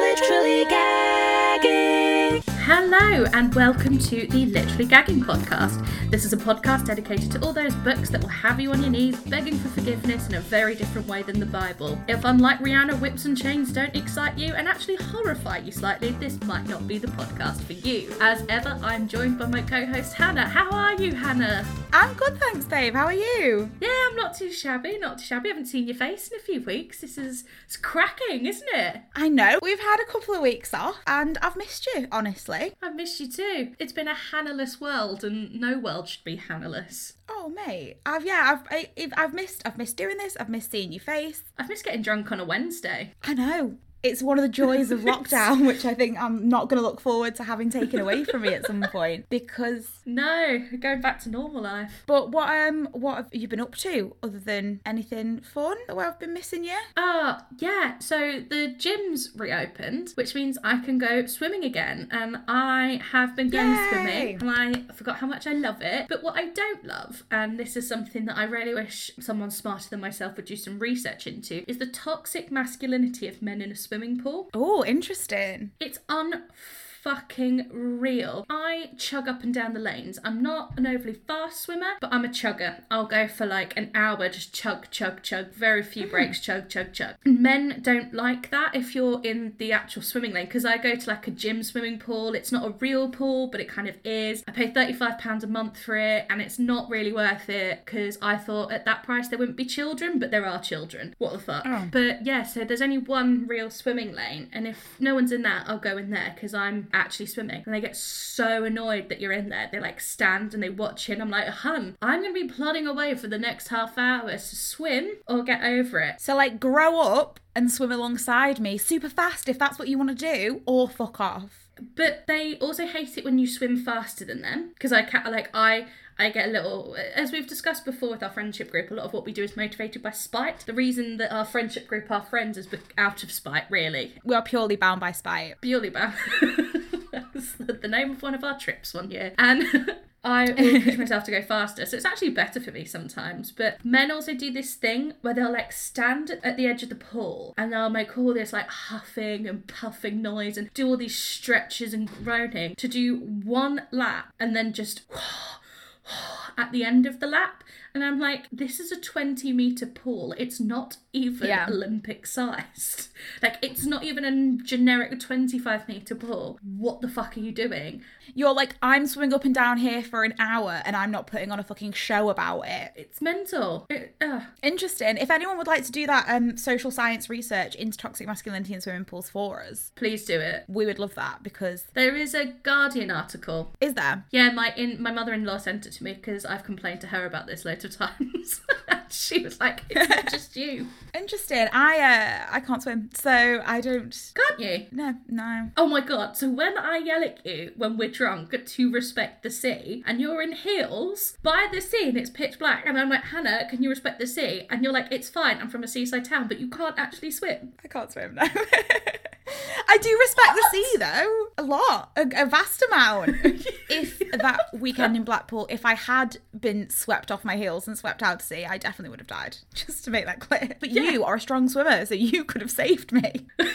Literally gagging. Hello, and welcome to the Literally Gagging podcast. This is a podcast dedicated to all those books that will have you on your knees begging for forgiveness in a very different way than the Bible. If, unlike Rihanna, whips and chains don't excite you and actually horrify you slightly, this might not be the podcast for you. As ever, I'm joined by my co host Hannah. How are you, Hannah? I'm good, thanks, Dave. How are you? Yeah, I'm not too shabby, not too shabby. I haven't seen your face in a few weeks. This is it's cracking, isn't it? I know. We've had a couple of weeks off and I've missed you, honestly. I've missed you too. It's been a Hannah-less world, and no world should be Hannah-less. Oh, mate. I've yeah, I've I, I've- I've missed I've missed doing this. I've missed seeing your face. I've missed getting drunk on a Wednesday. I know. It's one of the joys of lockdown, which I think I'm not going to look forward to having taken away from me at some point. Because, No, going back to normal life. but what um, what have you been up to other than anything fun? Where I've been missing you? Ah, yeah. So the gym's reopened, which means I can go swimming again. And I have been going Yay. swimming, and I forgot how much I love it. But what I don't love, and this is something that I really wish someone smarter than myself would do some research into, is the toxic masculinity of men in a swimming pool. Oh, interesting. It's unfucking real. I chug up and down the lanes. I'm not an overly fast swimmer, but I'm a chugger. I'll go for like an hour, just chug, chug, chug. Very few hmm. breaks, chug, chug, chug. Men don't like that if you're in the actual swimming lane because I go to like a gym swimming pool. It's not a real pool, but it kind of is. I pay £35 a month for it and it's not really worth it because I thought at that price there wouldn't be children, but there are children. What the fuck? Oh. But yeah, so there's only one real swimming lane, and if no one's in that, I'll go in there because I'm actually swimming. And they get so annoyed that you're in there. They like stand and they watch. And I'm like, hun, I'm gonna be plodding away for the next half hour to swim or get over it. So, like, grow up and swim alongside me super fast if that's what you want to do, or fuck off. But they also hate it when you swim faster than them because I can't like I. I get a little, as we've discussed before with our friendship group, a lot of what we do is motivated by spite. The reason that our friendship group are friends is out of spite, really. We are purely bound by spite. purely bound. The the name of one of our trips one year. And I will push myself to go faster. So it's actually better for me sometimes. But men also do this thing where they'll like stand at the edge of the pool and they'll make all this like huffing and puffing noise and do all these stretches and groaning to do one lap and then just at the end of the lap. And I'm like, this is a 20 meter pool. It's not even Yeah. Olympic sized. Like, it's not even a generic 25 meter pool. What the fuck are you doing? You're like, I'm swimming up and down here for an hour and I'm not putting on a fucking show about it. It's mental. It. Interesting. If anyone would like to do that um, social science research into toxic masculinity in swimming pools for us, please do it. we would love that because There is a Guardian article. is there? Yeah, my in my mother-in-law sent it to me because I've complained to her about this loads of times. she was like, "It's not just you, Interesting. I uh, I can't swim, so I don't. can't you?" No, no. Oh my god, so when I yell at you when we're drunk to respect the sea and you're in heels by the sea and it's pitch black and I'm like, Hannah, can you respect the sea? And you're like, it's fine, I'm from a seaside town, but you can't actually swim. I can't swim. No. I do respect the sea though, a lot, a, a vast amount. if that weekend in Blackpool, if I had been swept off my heels and swept out to sea, I definitely would have died. Just to make that clear. But you are a strong swimmer, so you could have saved me.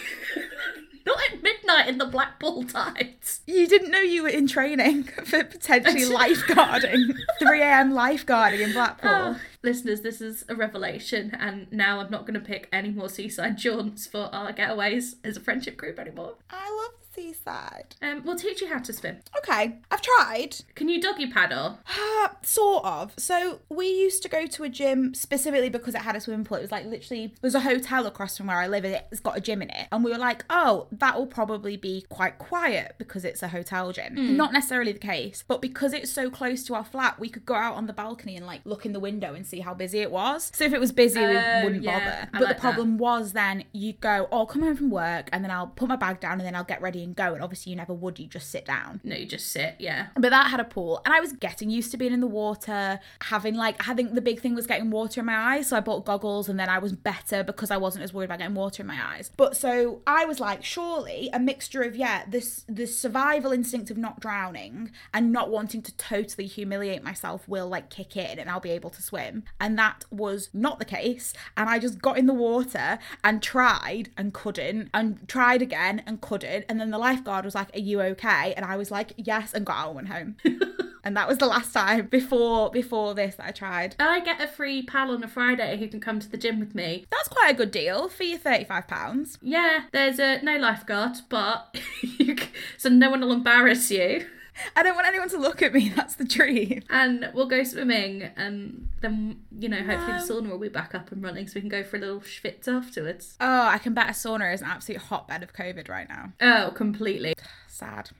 Not at midnight in the Blackpool tides. You didn't know you were in training for potentially lifeguarding, 3 a.m. lifeguarding in Blackpool. Oh, ah, listeners, this is a revelation, and now I'm not going to pick any more seaside jaunts for our getaways as a friendship group anymore. I love seaside. Um, we'll teach you how to swim. Okay, I've tried. Can you doggy paddle? Uh, sort of. So we used to go to a gym specifically because it had a swimming pool. It was like literally there's a hotel across from where I live and it's got a gym in it. And we were like, oh, that will probably be quite quiet because it's a hotel gym. Not necessarily the case, but because it's so close to our flat, we could go out on the balcony and like look in the window and see how busy it was. So if it was busy, Oh, we wouldn't yeah, bother. I But like the problem was then you'd go, oh, I'll come home from work and then I'll put my bag down and then I'll get ready and can go. And obviously, you never would, you just sit down. No, you just sit. Yeah. But that had a pool, and I was getting used to being in the water, having like, I think the big thing was getting water in my eyes. So I bought goggles, and then I was better because I wasn't as worried about getting water in my eyes. But so I was like, surely a mixture of, yeah, this, this survival instinct of not drowning and not wanting to totally humiliate myself will like kick in and I'll be able to swim. And that was not the case. And I just got in the water and tried and couldn't, and tried again and couldn't. And then the lifeguard was like, Are you okay? And I was like, Yes, and got out and went home. and that was the last time before before this that I tried. I get a free pal on a Friday who can come to the gym with me. That's quite a good deal for your £35. Yeah, there's a no lifeguard, but you so no one will embarrass you. I don't want anyone to look at me. That's the dream. And we'll go swimming, and then you know hopefully the sauna will be back up and running, so we can go for a little schwitz afterwards. Oh, I can bet a sauna is an absolute hotbed of COVID right now. Oh, completely. Sad.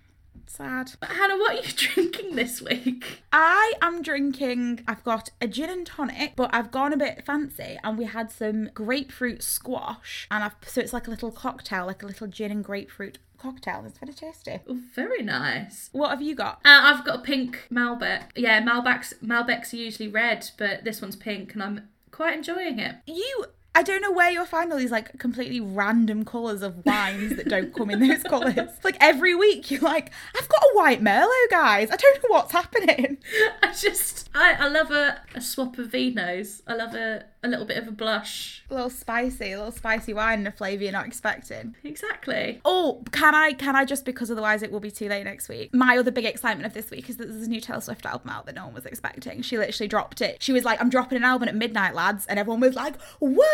Sad. But Hannah, what are you drinking this week? I am drinking, I've got a gin and tonic, but I've gone a bit fancy and we had some grapefruit squash. And I've, so it's like a little cocktail, like a little gin and grapefruit cocktail. It's very tasty. Oh, very nice. What have you got? Uh, I've got a pink Malbec. Yeah, Malbecs Malbecs are usually red, but this one's pink, and I'm quite enjoying it. You. I don't know where you'll find all these like completely random colours of wines that don't come in those colours. Like every week you're like, I've got a white Merlot, guys. I don't know what's happening. I just, I, I love a, a swap of vinos. I love a, a little bit of a blush. A little spicy, a little spicy wine and a flavour you're not expecting. Exactly. Oh, can I? Can I just because otherwise it will be too late next week? My other big excitement of this week is that there's a new Taylor Swift album out that no one was expecting. She literally dropped it. She was like, "I'm dropping an album at midnight, lads," and everyone was like, "What?"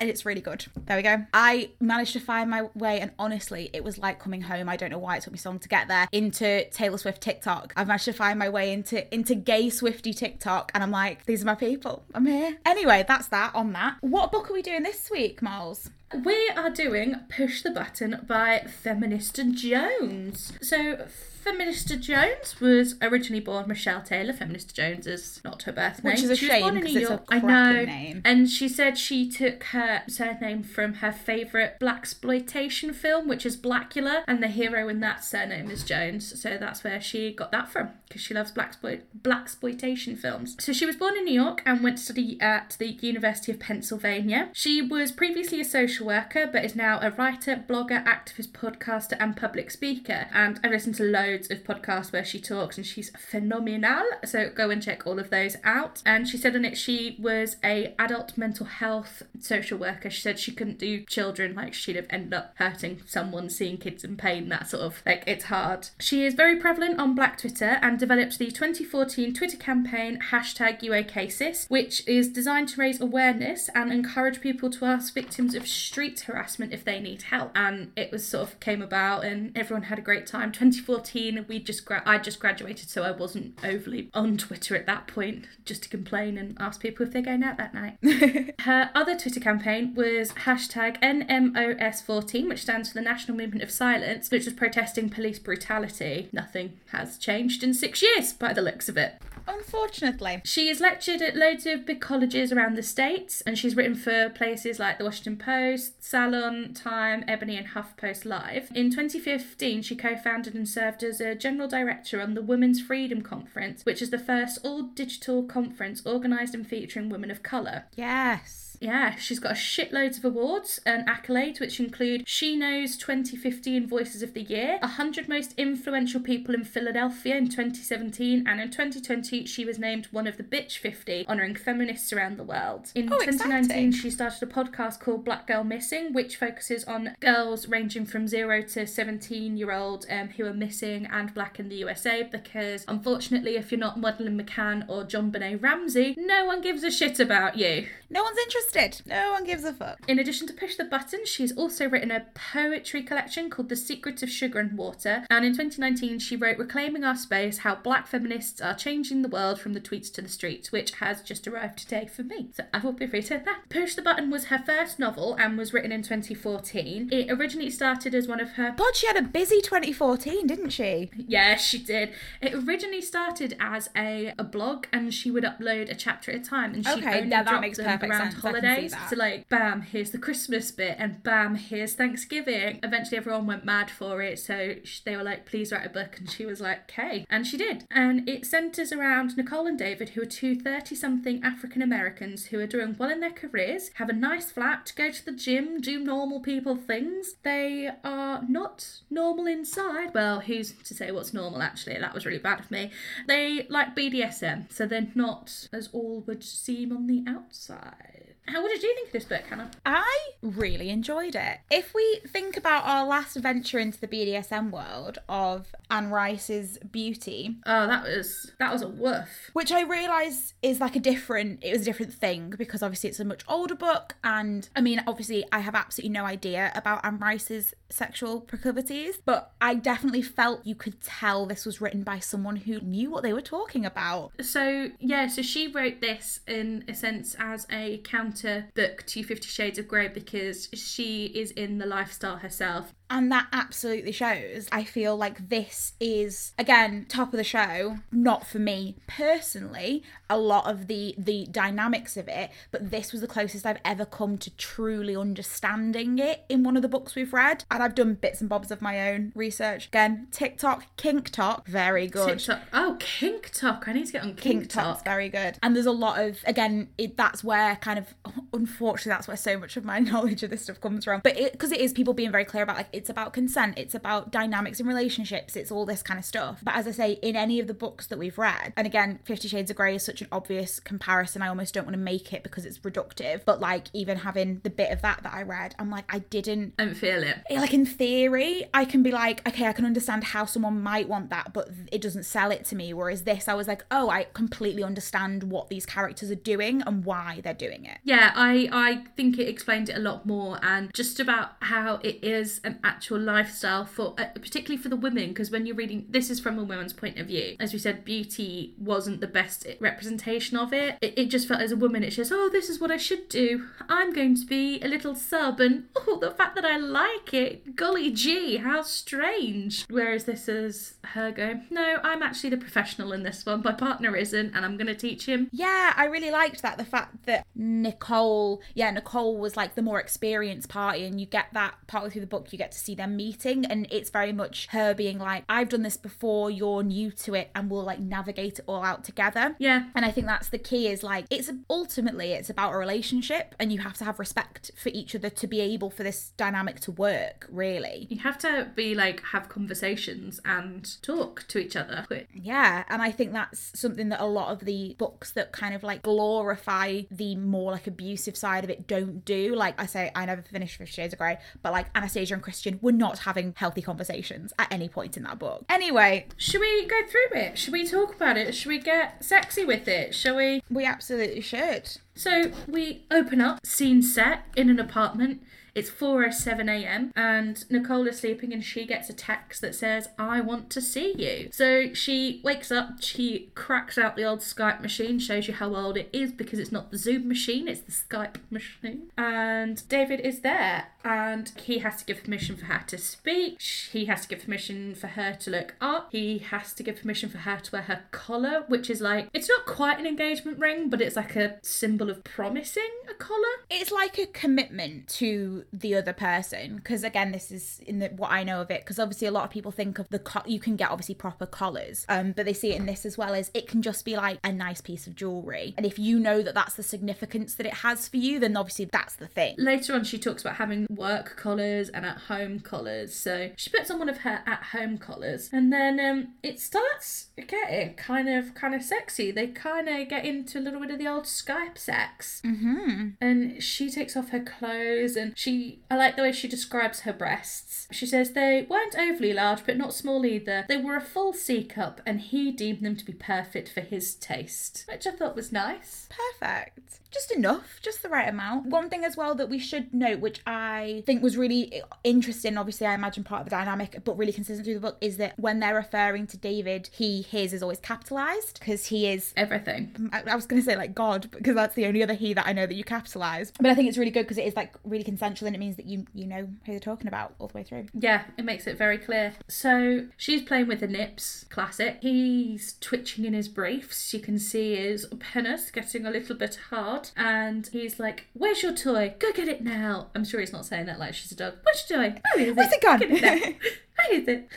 And it's really good. There we go. I managed to find my way, and honestly, it was like coming home. I don't know why it took me so long to get there into Taylor Swift TikTok. I've managed to find my way into into gay Swiftie TikTok, and I'm like, these are my people. I'm here. Anyway, that's that on that. What book are we doing this week, Miles? We are doing Push the Button by Feminista Jones. So, Feminista Jones was originally born Michelle Taylor. Feminista Jones is not her birth name. Which is a She shame, in 'cause New it's a. I know. name. And she said she took her surname from her favourite blaxploitation film, which is Blacula, and the hero in that surname is Jones. So that's where she got that from because she loves black blaxploitation films. So she was born in New York and went to study at the University of Pennsylvania. She was previously a social worker, but is now a writer, blogger, activist, podcaster, and public speaker. And I listen to loads of podcasts where she talks, and she's phenomenal. So go and check all of those out. And she said on it she was a adult mental health social worker. She said she couldn't do children, like she'd have ended up hurting someone, seeing kids in pain, that sort of like it's hard. She is very prevalent on Black Twitter and developed the 2014 Twitter campaign hashtag YouOKSis, which is designed to raise awareness and encourage people to ask victims of street harassment if they need help. And it was sort of came about and everyone had a great time. 2014, we just gra- I just graduated, so I wasn't overly on Twitter at that point, just to complain and ask people if they're going out that night. Her other Twitter campaign was hashtag NMOS14, which stands for the National Movement of Silence, which was protesting police brutality. Nothing has changed in six years by the looks of it. Unfortunately. She has lectured at loads of big colleges around the States and she's written for places like the Washington Post, Salon, Time, Ebony, and HuffPost Live. In 2015, she co founded and served as a general director on the Women's Freedom Conference, which is the first all digital conference organised and featuring women of colour. Yes. Yeah, she's got a shitloads of awards and accolades, which include SheKnows 2015 Voices of the Year, 100 Most Influential People in Philadelphia in 2017, and in 2020 she was named one of the Bitch 50, honouring feminists around the world. In Oh, 2019, exciting. she started a podcast called Black Girl Missing, which focuses on girls ranging from 0 to 17 year old um, who are missing and black in the USA because, unfortunately, if you're not Madeleine McCann or JonBenét Ramsey, no one gives a shit about you. No one's interested. No one gives a fuck. In addition to Push the Button, she's also written a poetry collection called The Secrets of Sugar and Water. And in 2019, she wrote Reclaiming Our Space How Black Feminists Are Changing the World from the Tweets to the Streets, which has just arrived today for me. So I will be reading that. Push the Button was her first novel and was written in 2014. It originally started as one of her. God, she had a busy 2014, didn't she? Yeah, she did. It originally started as a, a blog and she would upload a chapter at a time. And she Okay, only yeah, that dropped makes them around sense. Can holidays. So like, bam, here's the Christmas bit, and bam, here's Thanksgiving. Eventually, everyone went mad for it, so sh- they were like, "Please write a book," and she was like, "Okay," and she did. And it centers around Nicole and David, who are two 30-something African Americans who are doing well in their careers, have a nice flat, go to the gym, do normal people things. They are not normal inside. Well, who's to say what's normal? Actually, that was really bad of me. They like BDSM, so they're not as all would seem on the outside. How did you think of this book, Hannah? I really enjoyed it. If we think about our last venture into the BDSM world of Anne Rice's Beauty, Oh, that was that was a woof. which I realise is like a different it was a different thing because obviously it's a much older book and I mean obviously I have absolutely no idea about Anne Rice's sexual proclivities but I definitely felt you could tell this was written by someone who knew what they were talking about So yeah, so she wrote this in a sense as a counter book to Fifty Shades of Grey because she is in the lifestyle herself. And that absolutely shows. I feel like this is again top of the show, not for me personally, a lot of the the dynamics of it, but this was the closest I've ever come to truly understanding it in one of the books we've read. And I've done bits and bobs of my own research. Again, TikTok, KinkTok, very good. TikTok. Oh, KinkTok. I need to get on Kink, KinkTok's Talk. very good. And there's a lot of again, it, that's where kind of unfortunately that's where so much of my knowledge of this stuff comes from. But it because it is people being very clear about like it's about consent, it's about dynamics in relationships, it's all this kind of stuff. But as I say, in any of the books that we've read, and again, Fifty Shades of Grey is such an obvious comparison. I almost don't want to make it because it's reductive. But like even having the bit of that that I read, I'm like I didn't I feel it. like in theory, I can be like, okay, I can understand how someone might want that, but it doesn't sell it to me. Whereas this, I was like, oh, I completely understand what these characters are doing and why they're doing it. Yeah, I I think it explained it a lot more, and just about how it is an actual lifestyle for, uh, particularly for the women, because when you're reading, this is from a woman's point of view. As we said, beauty wasn't the best representation of it. It, it just felt as a woman, it's just, oh, this is what I should do. I'm going to be a little sub, and oh, the fact that I like it, golly gee, how strange. Whereas this is her going, no, I'm actually the professional in this one. My partner isn't, and I'm going to teach him. Yeah, I really liked that. The fact that Nicole, yeah, Nicole was like the more experienced party, and you get that partly through the book, you get to see them meeting, and it's very much her being like, I've done this before, you're new to it, and we'll like navigate it all out together. Yeah, And I think that's the key is like it's ultimately it's about a relationship and you have to have respect for each other to be able for this dynamic to work, really. You have to be like have conversations and talk to each other. Yeah, and I think that's something that a lot of the books that kind of like glorify the more like abusive side of it don't do. Like I say, I never finished Fifty Shades of Grey, but like Anastasia and Christian were not having healthy conversations at any point in that book. Anyway, should we go through it? Should we talk about it? Should we get sexy with it? Shall we? we absolutely should. So we open up, scene set in an apartment. It's 4:07 a.m. and Nicole is sleeping and she gets a text that says, "I want to see you." So she wakes up, she cracks out the old Skype machine, shows you how old it is because it's not the Zoom machine, it's the Skype machine. And David is there and he has to give permission for her to speak. He has to give permission for her to look up. He has to give permission for her to wear her collar, which is like it's not quite an engagement ring, but it's like a symbol of promising a collar. it's like a commitment to the other person because again this is in the what i know of it because obviously a lot of people think of the co- you can get obviously proper collars um but they see it in this as well as it can just be like a nice piece of jewelry and if you know that that's the significance that it has for you then obviously that's the thing Later on, she talks about having work collars and at home collars. So she puts on one of her at home collars, and then um, it starts getting kind of kind of sexy. They kind of get into a little bit of the old Skype sex. mm-hmm and she takes off her clothes and she I like the way she describes her breasts. She says they weren't overly large but not small either. They were a full C cup and he deemed them to be perfect for his taste. Which I thought was nice. perfect just enough just the right amount one thing as well that we should note which i think was really interesting obviously i imagine part of the dynamic but really consistent through the book is that when they're referring to david he his is always capitalized because he is Everything. Mm, I, I was going to say like God because that's the only other he that I know that you capitalize. But I think it's really good because it is like really consensual and it means that you you know who they're talking about all the way through. Yeah, it makes it very clear. So she's playing with the nips, classic. He's twitching in his briefs. You can see his penis getting a little bit hard. And he's like, Where's your toy? Go get it now. I'm sure he's not saying that like she's a dog. Toy? Where is Where's it gone? Get it now. Where is it?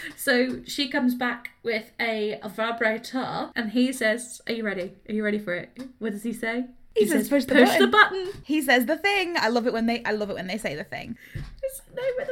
so she comes back with a, a vibrator and he says, Are you ready? Are you ready for it? What does he say? He says, "Push the push the button." button. He says the thing. I love it when they I love it when they say the thing. It's the name of.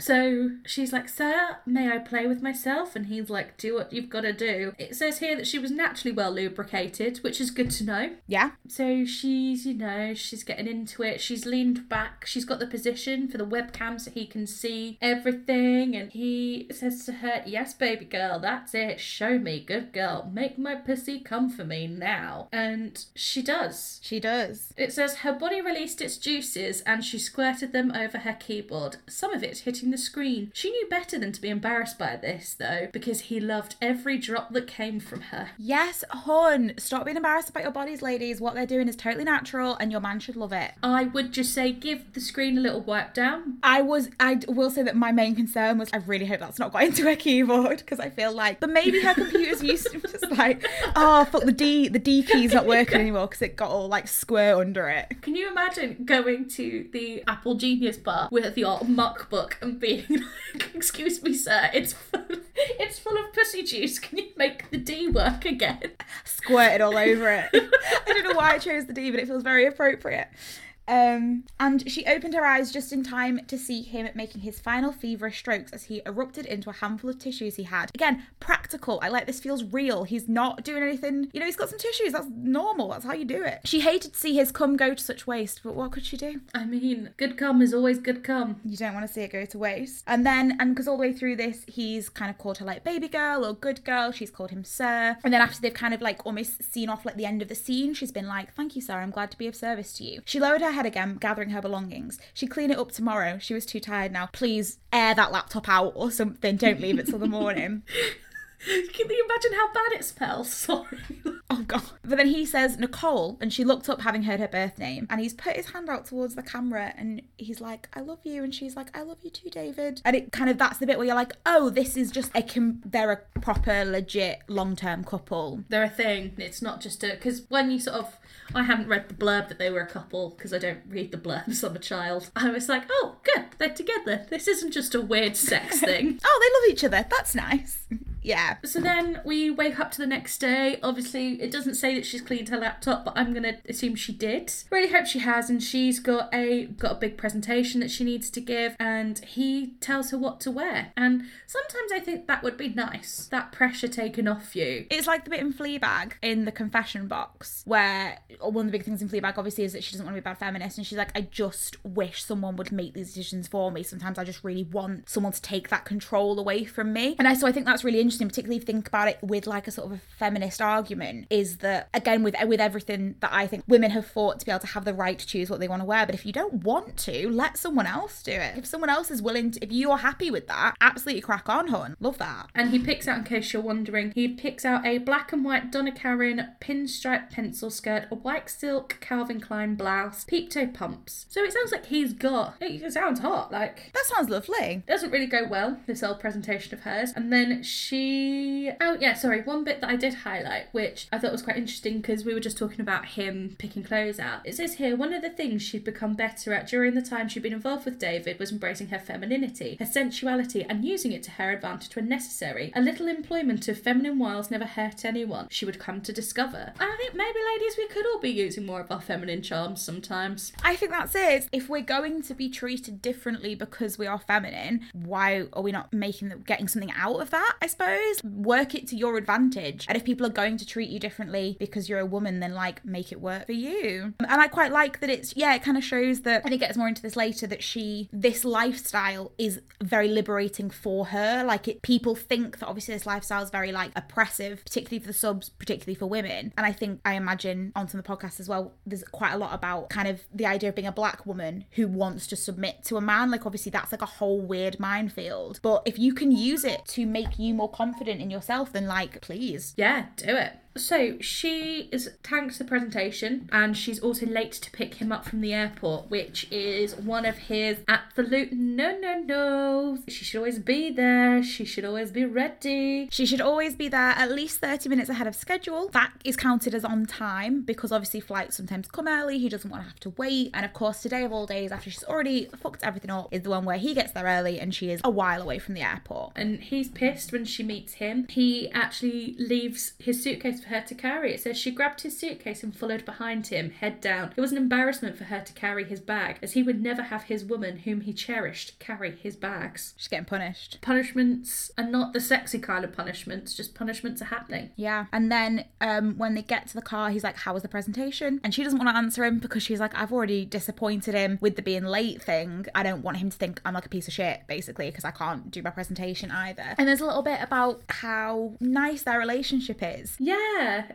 So she's like, Sir, may I play with myself? And he's like, Do what you've got to do. It says here that she was naturally well lubricated, which is good to know. Yeah. So she's, you know, she's getting into it. She's leaned back. She's got the position for the webcam so he can see everything. And he says to her, Yes, baby girl, that's it. Show me. Good girl. Make my pussy come for me now. And she does. She does. It says her body released its juices and she squirted them over her keyboard, some of it hitting the screen. She knew better than to be embarrassed by this, though, because he loved every drop that came from her. Yes, hon. Stop being embarrassed about your bodies, ladies. What they're doing is totally natural and your man should love it. I would just say give the screen a little wipe down. I was, I will say that my main concern was I really hope that's not got into her keyboard because I feel like, but maybe her computer's used to just like, oh, fuck, the D, the D key's not working anymore because it got all like square under it. Can you imagine going to the Apple Genius bar with your MacBook and being like, "Excuse me, sir, it's full, it's full of pussy juice. Can you make the D work again?" Squirted all over it. I don't know why I chose the D, but it feels very appropriate. Um, and she opened her eyes just in time to see him making his final feverish strokes as he erupted into a handful of tissues he had. Again, practical. I like this feels real. He's not doing anything. You know, he's got some tissues. That's normal. That's how you do it. She hated to see his cum go to such waste, but what could she do? I mean, good cum is always good cum. You don't want to see it go to waste. And then, and because all the way through this, he's kind of called her like baby girl or good girl. She's called him sir. And then after they've kind of like almost seen off like the end of the scene, she's been like, thank you, sir. I'm glad to be of service to you. She lowered her head again, gathering her belongings. She'd clean it up tomorrow. She was too tired now. Please air that laptop out or something. Don't leave it till the morning. Can you imagine how bad it smells? Sorry. Oh god. But then he says Nicole, and she looked up having heard her birth name, and he's put his hand out towards the camera and he's like, I love you. And she's like, I love you too, David. And it kind of that's the bit where you're like, oh, this is just a com- they're a proper, legit long term couple. They're a thing. It's not just a because when you sort of I haven't read the blurb that they were a couple because I don't read the blurbs. I'm a child. I was like, oh, good, they're together. This isn't just a weird sex thing. Oh, they love each other. That's nice. Yeah. So then we wake up to the next day. Obviously, it doesn't say that she's cleaned her laptop, but I'm gonna assume she did. Really hope she has, and she's got a got a big presentation that she needs to give, and he tells her what to wear. And sometimes I think that would be nice. That pressure taken off you. It's like the bit in Fleabag in the confession box where one of the big things in Fleabag obviously is that she doesn't want to be a bad feminist and she's like, I just wish someone would make these decisions for me. Sometimes I just really want someone to take that control away from me. And I so I think that's really interesting, particularly if you think about it with like a sort of a feminist argument, is that again with with everything that I think women have fought to be able to have the right to choose what they want to wear. But if you don't want to, let someone else do it. If someone else is willing to if you're happy with that, absolutely crack on, hun. Love that. And he picks out, in case you're wondering, he picks out a black and white Donna Karan pinstripe pencil skirt, a white silk Calvin Klein blouse, peep toe pumps. So it sounds like he's got. It sounds hot. Like That sounds lovely. doesn't really go well this old presentation of hers and then she oh yeah sorry one bit that i did highlight which i thought was quite interesting because we were just talking about him picking clothes out it says here one of the things she'd become better at during the time she'd been involved with david was embracing her femininity her sensuality and using it to her advantage when necessary a little employment of feminine wiles never hurt anyone she would come to discover i think maybe ladies we could all be using more of our feminine charms sometimes I think that's it. If we're going to be treated differently because we are feminine, why are we not making getting something out of that? I suppose work it to your advantage. And if people are going to treat you differently because you're a woman, then like make it work for you. And I quite like that it's yeah, it kind of shows that. And it gets more into this later that she this lifestyle is very liberating for her. Like it, people think that obviously this lifestyle is very like oppressive, particularly for the subs, particularly for women. And I think I imagine onto the podcast as well. There's quite a lot about kind of the idea of being a black woman who wants to submit to a man. Like obviously that's like a whole weird minefield. But if you can use it to make you more confident in yourself, then like please. Yeah, do it. So she is tanks the presentation and she's also late to pick him up from the airport, which is one of his absolute no no no. She should always be there. She should always be ready. She should always be there at least 30 minutes ahead of schedule. That is counted as on time because obviously flights sometimes come early. He doesn't want to have to wait. And of course, today of all days, after she's already fucked everything up, is the one where he gets there early and she is a while away from the airport. And he's pissed when she meets him. He actually leaves his suitcase for her to carry. It says she grabbed his suitcase and followed behind him, head down. It was an embarrassment for her to carry his bag, as he would never have his woman, whom he cherished, carry his bags. She's getting punished. Punishments are not the sexy kind of punishments, just punishments are happening. Yeah. And then um, when they get to the car, he's like, How was the presentation? And she doesn't want to answer him because she's like, I've already disappointed him with the being late thing. I don't want him to think I'm like a piece of shit, basically, because I can't do my presentation either. And there's a little bit about how nice their relationship is. Yeah,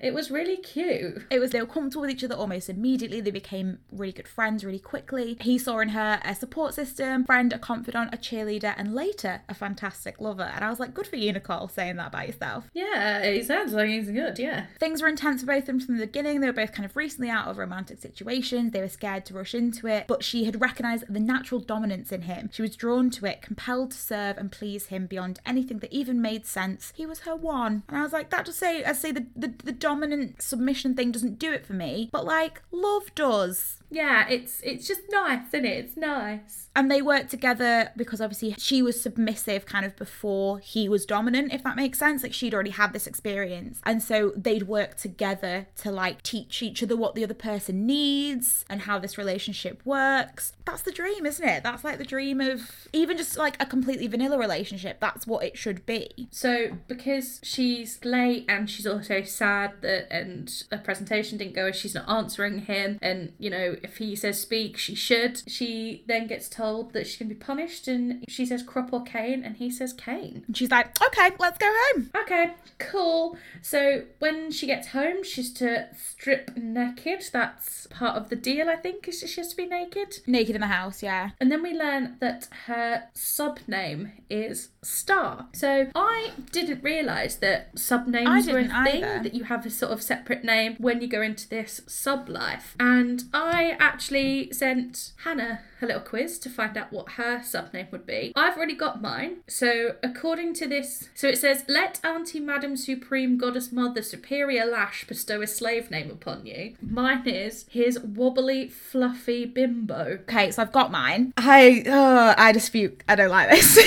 it was really cute. It was they were comfortable with each other almost immediately. They became really good friends really quickly. He saw in her a support system, friend, a confidant, a cheerleader, and later a fantastic lover. And I was like, good for you, Nicole, saying that about yourself. Yeah, he sounds like he's good, yeah. Things were intense for both of them from the beginning. They were both kind of recently out of romantic situations. They were scared to rush into it, but she had recognized the natural dominance in him. She was drawn to it, compelled to serve and please him beyond anything that even made sense. He was her one. And I was like, that just say, I say the, the, the dominant submission thing doesn't do it for me, but like, love does. Yeah, it's it's just nice, isn't it? It's nice. And they worked together because obviously she was submissive kind of before he was dominant, if that makes sense. Like she'd already had this experience. And so they'd work together to like teach each other what the other person needs and how this relationship works. That's the dream, isn't it? That's like the dream of even just like a completely vanilla relationship. That's what it should be. So because she's late and she's also sad that and the presentation didn't go as she's not answering him and you know if he says speak she should she then gets told that she's going to be punished and she says crop or cane and he says cane And she's like, okay, let's go home. okay cool so when she gets home she's to strip naked that's part of the deal i think is she has to be naked Naked in the house, yeah. and then we learn that her sub name is Star. So I didn't realise that sub names were a didn't thing, either. that you have a sort of separate name when you go into this sub life. And I actually sent Hannah a little quiz to find out what her sub name would be. I've already got mine. So according to this, so it says, Let Auntie Madam Supreme Goddess Mother Superior Lash bestow a slave name upon you. Mine is his wobbly, fluffy bimbo. Okay, so I've got mine. I oh, I dispute. I don't like this.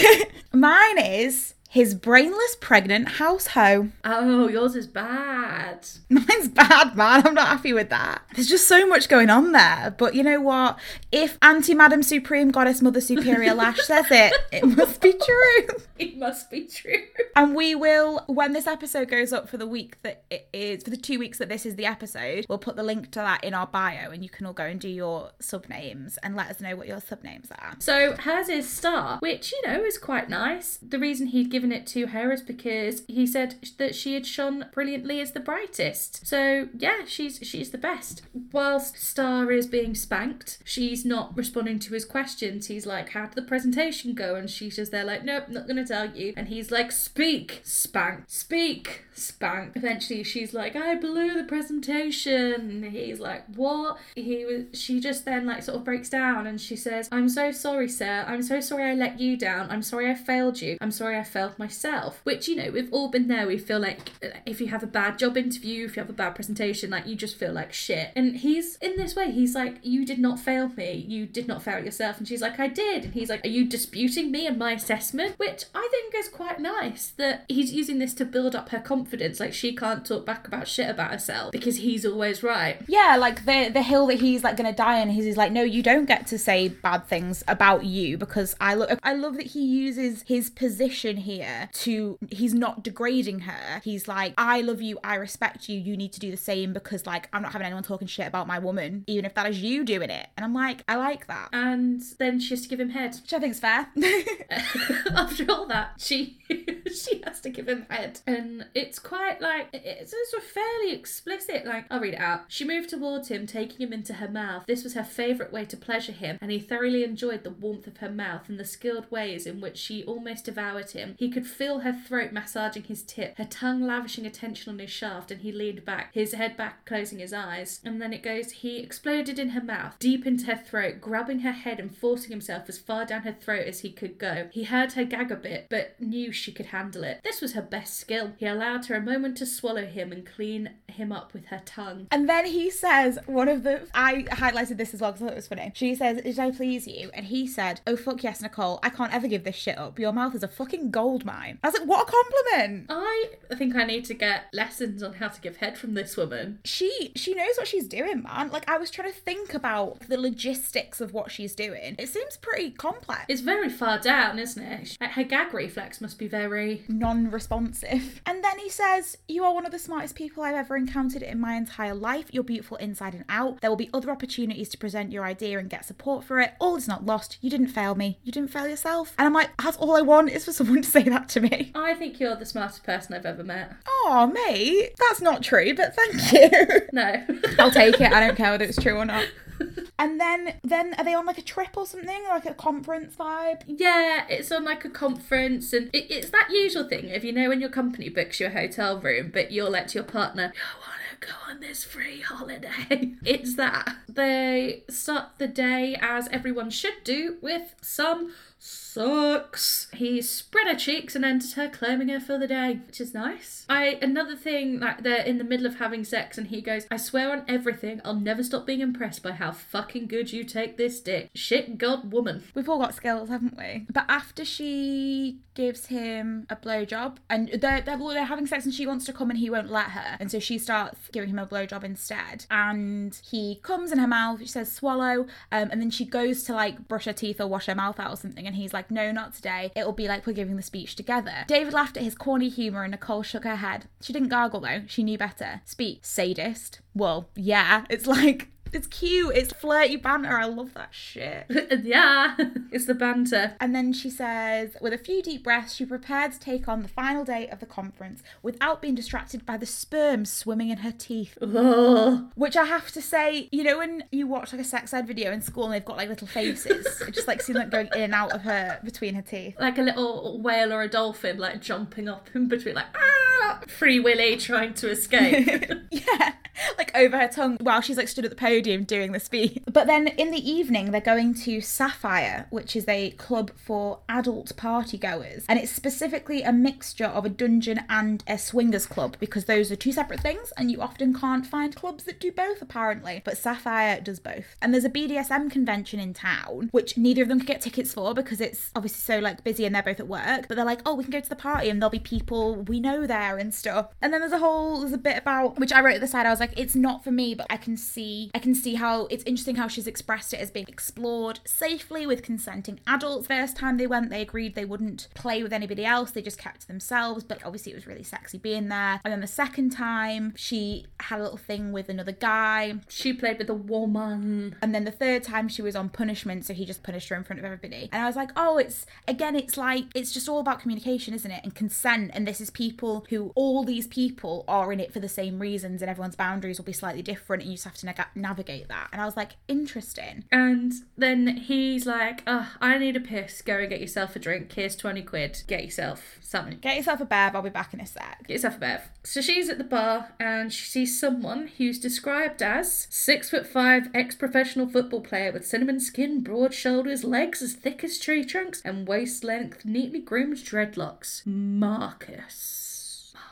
mine is his brainless pregnant house hoe. Oh, yours is bad. Mine's bad, man. I'm not happy with that. There's just so much going on there. But you know what? If Auntie Madam Supreme Goddess Mother Superior Lash says it, it must be true. It must be true. And we will, when this episode goes up for the week that it is, for the two weeks that this is the episode, we'll put the link to that in our bio and you can all go and do your sub names and let us know what your sub names are. So hers is Star, which, you know, is quite nice. The reason he'd given it to her is because he said that she had shone brilliantly as the brightest. So yeah, she's she's the best. Whilst Star is being spanked, she's not responding to his questions. He's like, How did the presentation go? And she's just there like, Nope, not gonna tell you. And he's like, Speak, spank, speak, spank. Eventually she's like, I blew the presentation. He's like, What? He was she just then like sort of breaks down and she says, I'm so sorry, sir. I'm so sorry I let you down. I'm sorry I failed you. I'm sorry I failed myself. Which, you know, we've all been there. We feel like uh, if you have a bad job interview, if you have a bad presentation, like you just feel like shit. And he's in this way, he's like, You did not fail me. You did not fail yourself. And she's like, I did. And he's like, Are you disputing me and my assessment? Which I think is quite nice that he's using this to build up her confidence. Like she can't talk back about shit about herself because he's always right. Yeah, like the the hill that he's like gonna die on. He's, he's like, no, you don't get to say bad things about you because I look. I love that he uses his position here to. He's not degrading her. He's like, I love you. I respect you. You need to do the same because like I'm not having anyone talking shit about my woman, even if that is you doing it. And I'm like, I like that. And then she has to give him head. Which I think's fair. After all that, she she has to give him head. And it's quite like, it's also fairly explicit. Like, I'll read it out. She moved towards him, taking him into her mouth. This was her favourite way to pleasure him, and he thoroughly enjoyed the warmth of her mouth and the skilled ways in which she almost devoured him. He could feel her throat massaging his tip, her tongue lavishing attention on his shaft, and he leaned back, his head back, closing his eyes. And then it goes, he exploded in her mouth, deep into her throat, grabbing her head and forcing himself as far down her throat as he could go. He heard her gag a bit, but knew she could handle it. This was her best skill. He allowed her a moment to swallow him and clean him up with her tongue. And then he says, one of the, I highlighted this as well because I thought it was funny. She says, Did I please you? And he said, Oh, fuck yes, Nicole. I can't ever give this shit up. Your mouth is a fucking gold mine. I was like, What a compliment. I think I need to get lessons on how to give head from this woman. She she knows what she's doing, man. Like I was trying to think about the logistics of what she's doing. It seems pretty complex. It's very far down, isn't it? Like, Her gag reflex must be very. non-responsive. And then he says, "You are one of the smartest people I've ever encountered in my entire life. You're beautiful inside and out. There will be other opportunities to present your idea and get support for it. All is not lost. You didn't fail me. You didn't fail yourself." And I'm like, "That's all I want is for someone to say that to me." I think you're the smartest person I've ever met. Oh, mate, that's not true, but thank you. No. I'll take it. I don't care whether it's true or not. And then, then are they on like a trip or something, like a conference vibe? Yeah, it's on like a conference, and it, it's that usual thing. If you know when your company books your hotel room, but you'll let your partner, I want to go on this free holiday. It's that. They start the day as everyone should do with some sucks. He spread her cheeks and entered her, claiming her for the day, which is nice. I another thing like they're in the middle of having sex and he goes, I swear on everything, I'll never stop being impressed by how fucking good you take this dick. Shit god woman. We've all got skills, haven't we? But after she gives him a blowjob, and they're, they're, they're having sex, and she wants to come, and he won't let her, and so she starts giving him a blowjob instead. And he comes in her mouth. She says swallow, um, and then she goes to like brush her teeth or wash her mouth out or something, and he's like, no, not today. It'll be like we're giving the speech together. David laughed at his corny humor, and Nicole shook her head. She didn't gargle though. She knew better. Speech, sadist. Well, yeah, it's like. It's cute. It's flirty banter. I love that shit. yeah, it's the banter. And then she says, with a few deep breaths, she prepared to take on the final day of the conference without being distracted by the sperm swimming in her teeth. Ugh. Which I have to say, you know, when you watch like a sex ed video in school and they've got like little faces, it just like seems like going in and out of her between her teeth. Like a little whale or a dolphin, like jumping up in between, like ah, Free Willy trying to escape. yeah, like over her tongue while she's like stood at the podium doing the speech. But then in the evening, they're going to Sapphire, which is a club for adult party goers. And it's specifically a mixture of a dungeon and a swingers club because those are two separate things and you often can't find clubs that do both apparently. But Sapphire does both. And there's a BDSM convention in town, which neither of them could get tickets for because it's obviously so like busy and they're both at work. But they're like, oh, we can go to the party and there'll be people we know there and stuff. And then there's a whole there's a bit about which I wrote at the side. I was like, it's not for me, but I can see I can see how it's interesting how she's expressed it as being explored safely with consenting adults. First time they went, they agreed they wouldn't play with anybody else. They just kept to themselves. But obviously, it was really sexy being there. And then the second time, she had a little thing with another guy. she played with a woman. And then the third time she was on punishment, so he just punished her in front of everybody. And I was like, oh, it's again, it's like it's just all about communication, isn't it? And consent. And this is people who all these people are in it for the same reasons, and everyone's boundaries will be slightly different, and you just have to navigate that. And I was like, interesting. And then he's like, oh, I need a piss. Go and get yourself a drink. Here's 20 quid. Get yourself something. Get yourself a bev. I'll be back in a sec. Get yourself a bev. So she's at the bar and she sees someone who's described as six foot five ex professional football player with cinnamon skin, broad shoulders, legs as thick as tree trunks, and waist length, neatly groomed dreadlocks. Marcus.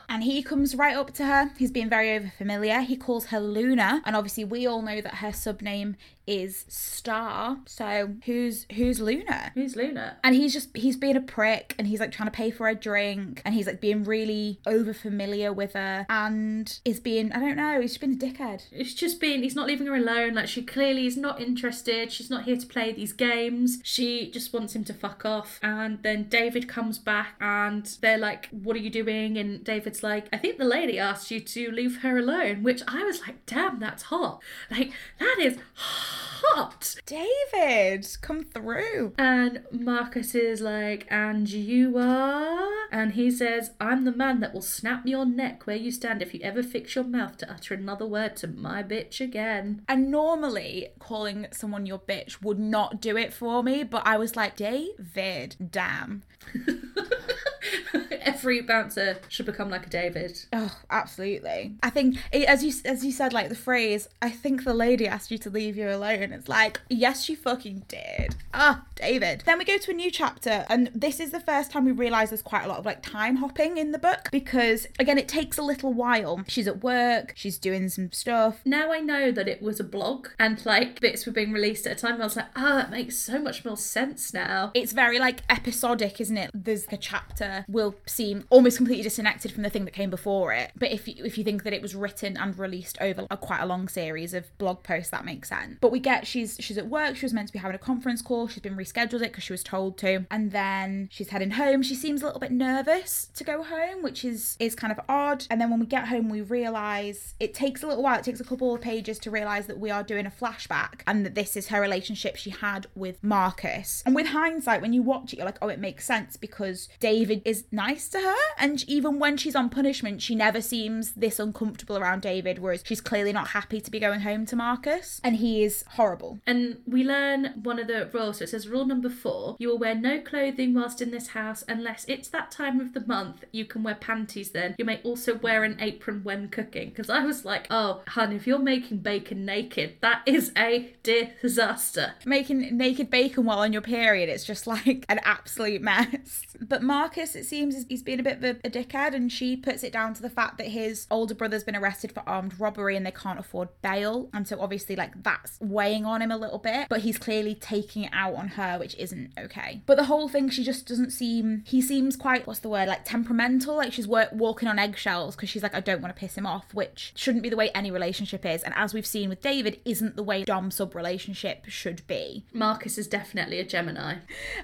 And he comes right up to her. He's being very overfamiliar. He calls her Luna, and obviously we all know that her subname is Star. So who's who's Luna? Who's Luna? And he's just he's being a prick and he's like trying to pay for a drink and he's like being really over familiar with her and is being I don't know, he's just been a dickhead. It's just been, he's not leaving her alone. Like, she clearly is not interested. She's not here to play these games. She just wants him to fuck off. And then David comes back and they're like, What are you doing? And David's like, I think the lady asked you to leave her alone, which I was like, Damn, that's hot. Like, that is hot. David, come through. And Marcus is like, and you are? And he says, I'm the man that will snap your neck where you stand if you ever fix your mouth to utter another word to my bitch again. And normally calling someone your bitch would not do it for me, but I was like, David, damn. Every bouncer should become like a David. Oh, absolutely. I think it, as you as you said, like the phrase, I think the lady asked you to leave you alone. It's like, yes, she fucking did. Ah, David. Then we go to a new chapter, and this is the first time we realise there's quite a lot of like time hopping in the book because again, it takes a little while. She's at work, she's doing some stuff. Now I know that it was a blog and like bits were being released at a time. I was like, ah, that makes so much more sense now. It's very like episodic, isn't it? There's a chapter we'll seem almost completely disconnected from the thing that came before it. But if you, if you think that it was written and released over a quite a long series of blog posts, that makes sense. But we get she's she's at work. She was meant to be having a conference call. She's been rescheduled it because she was told to, and then she's heading home. She seems a little bit nervous to go home, which is is kind of odd. And then when we get home, we realize it takes a little while. It takes a couple of pages to realize that we are doing a flashback and that this is her relationship she had with Marcus. And with hindsight, when you watch it, you're like, oh, it makes sense because David is nice to her, and even when she's on punishment, she never seems this uncomfortable around David, whereas she's clearly not happy to be going home to Marcus, and he is horrible. And we learn one of the rules. So it says rule number four: you will wear no clothing whilst in this house unless it's that time of the month. You can wear panties then. You may also wear an apron when cooking. Because I was like, oh, hun, if you're making bacon naked, that is a disaster. Making naked bacon while on your period, it's just like an absolute mess. But Marcus, it seems, is- he's being a bit of a, a dickhead, and she puts it down to the fact that his older brother's been arrested for armed robbery and they can't afford bail. And so obviously, like, that's weighing on him a little bit, but he's clearly taking it out on her, which isn't okay. But the whole thing, she just doesn't seem, he seems quite, what's the word, like temperamental, like she's wor- walking on eggshells because she's like, I don't want to piss him off, which shouldn't be the way any relationship is. And as we've seen with David, isn't the way Dom sub relationship should be. Marcus is definitely a Gemini.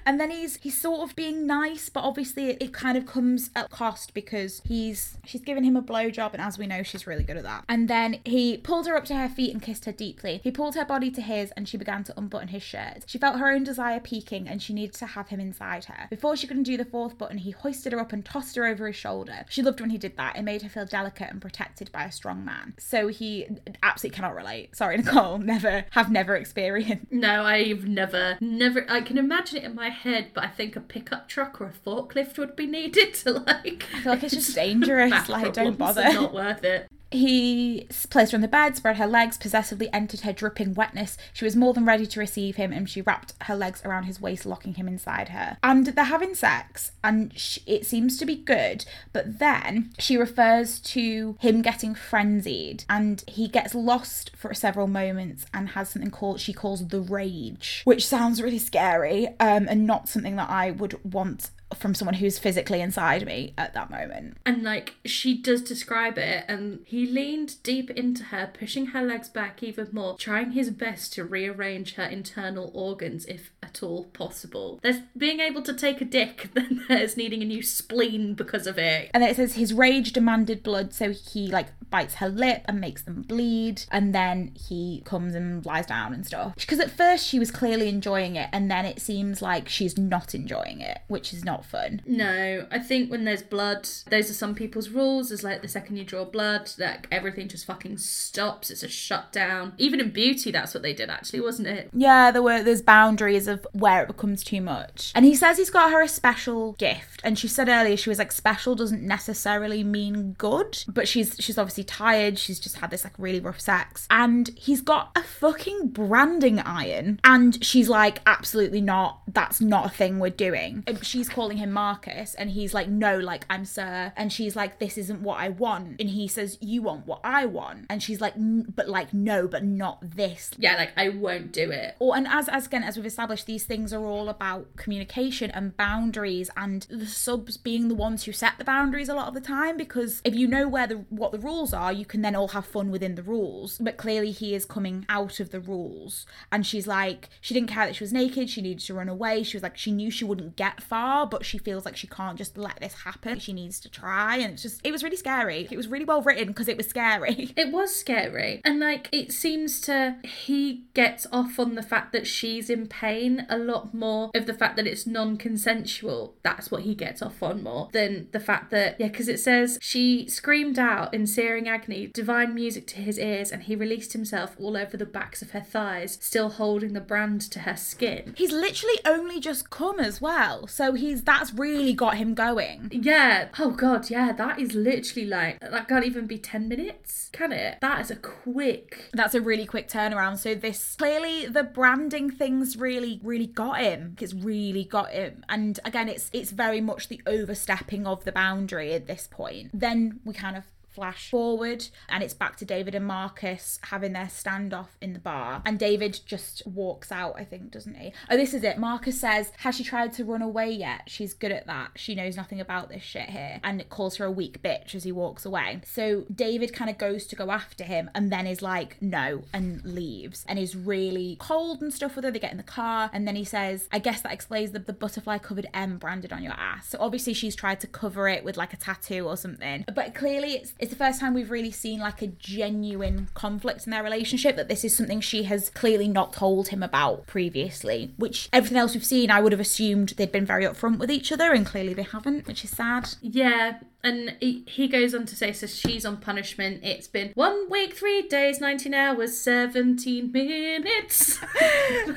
And then he's he's sort of being nice, but obviously it, it kind of comes at cost because he's she's given him a blowjob, and as we know, she's really good at that. And then he pulled her up to her feet and kissed her deeply. He pulled her body to his, and she began to unbutton his shirt. She felt her own desire peaking, and she needed to have him inside her. Before she could undo the fourth button, he hoisted her up and tossed her over his shoulder. She loved when he did that. It made her feel delicate and protected by a strong man. So he absolutely cannot relate. Sorry, Nicole. Never have never experienced. No, I've never, never. I can imagine it in my head, but I think a pickup truck or a forklift would be needed to like. I feel like it's just dangerous, like, don't bother. It's Not worth it. He placed her on the bed, spread her legs, possessively entered her dripping wetness. She was more than ready to receive him, and she wrapped her legs around his waist, locking him inside her. And they're having sex, and sh it seems to be good. But then she refers to him getting frenzied, and he gets lost for several moments and has something called she calls the rage, which sounds really scary, um, and not something that I would want from someone who's physically inside me at that moment. And like she does describe it, and he leaned deep into her, pushing her legs back even more, trying his best to rearrange her internal organs if at all possible. There's being able to take a dick, then there's needing a new spleen because of it. And then it says his rage demanded blood, so he like bites her lip and makes them bleed, and then he comes and lies down and stuff. Because at first she was clearly enjoying it, and then it seems like she's not enjoying it, which is not fun. No, I think when there's blood, those are some people's rules. Is like the second you draw blood, that everything just fucking stops. It's a shutdown. Even in beauty, that's what they did, actually, wasn't it? Yeah, there were there's boundaries of where it becomes too much. And he says he's got her a special gift. And she said earlier she was like special doesn't necessarily mean good, but she's she's obviously tired. She's just had this like really rough sex. And he's got a fucking branding iron and she's like absolutely not. That's not a thing we're doing. And She's calling him Marcus and he's like no, like I'm sir. And she's like this isn't what I want. And he says you want what I want. And she's like but like no, but not this Yeah, like I won't do it. or and as as again as we've established these things are all about communication and boundaries and the subs being the ones who set the boundaries a lot of the time because if you know where the what the rules are, you can then all have fun within the rules. But clearly he is coming out of the rules and she's like she didn't care that she was naked, she needed to run away. She was like she knew she wouldn't get far, but she feels like she can't just let this happen. She needs to try and it's just it was really scary. It was really well written because it was scary. It was scary. And like it seems to he gets off on the fact that she's in pain a lot more of the fact that it's non-consensual. That's what he gets off on more than the fact that yeah, because it says she screamed out in searing agony, divine music to his ears, and he released himself all over the backs of her thighs, still holding the brand to her skin. He's literally only just come as well. So he's that's really got him going. Yeah. Oh god, yeah, that is literally like that can't even be 10 minutes, can it? That is a quick That's a really quick turnaround. So this clearly the branding things really really got him. It's really got him. And again it's it's very much the overstepping of the boundary at this point. Then we kind of flash forward and it's back to David and Marcus having their standoff in the bar. And David just walks out I think doesn't he? Oh this is it. Marcus says has she tried to run away yet? She's good at that. She knows nothing about this shit here. And it calls her a weak bitch as he walks away. So David kind of goes to go after him and then is like no and leaves and is really cold and stuff with her. They get in the car and then he says I guess that explains the, the butterfly covered M branded on your ass. So obviously she's tried to cover it with like a tattoo or something. But clearly it's it's the first time we've really seen like a genuine conflict in their relationship that this is something she has clearly not told him about previously which everything else we've seen i would have assumed they'd been very upfront with each other and clearly they haven't which is sad. Yeah, and he, he goes on to say, so she's on punishment. It's been one week, three days, 19 hours, 17 minutes.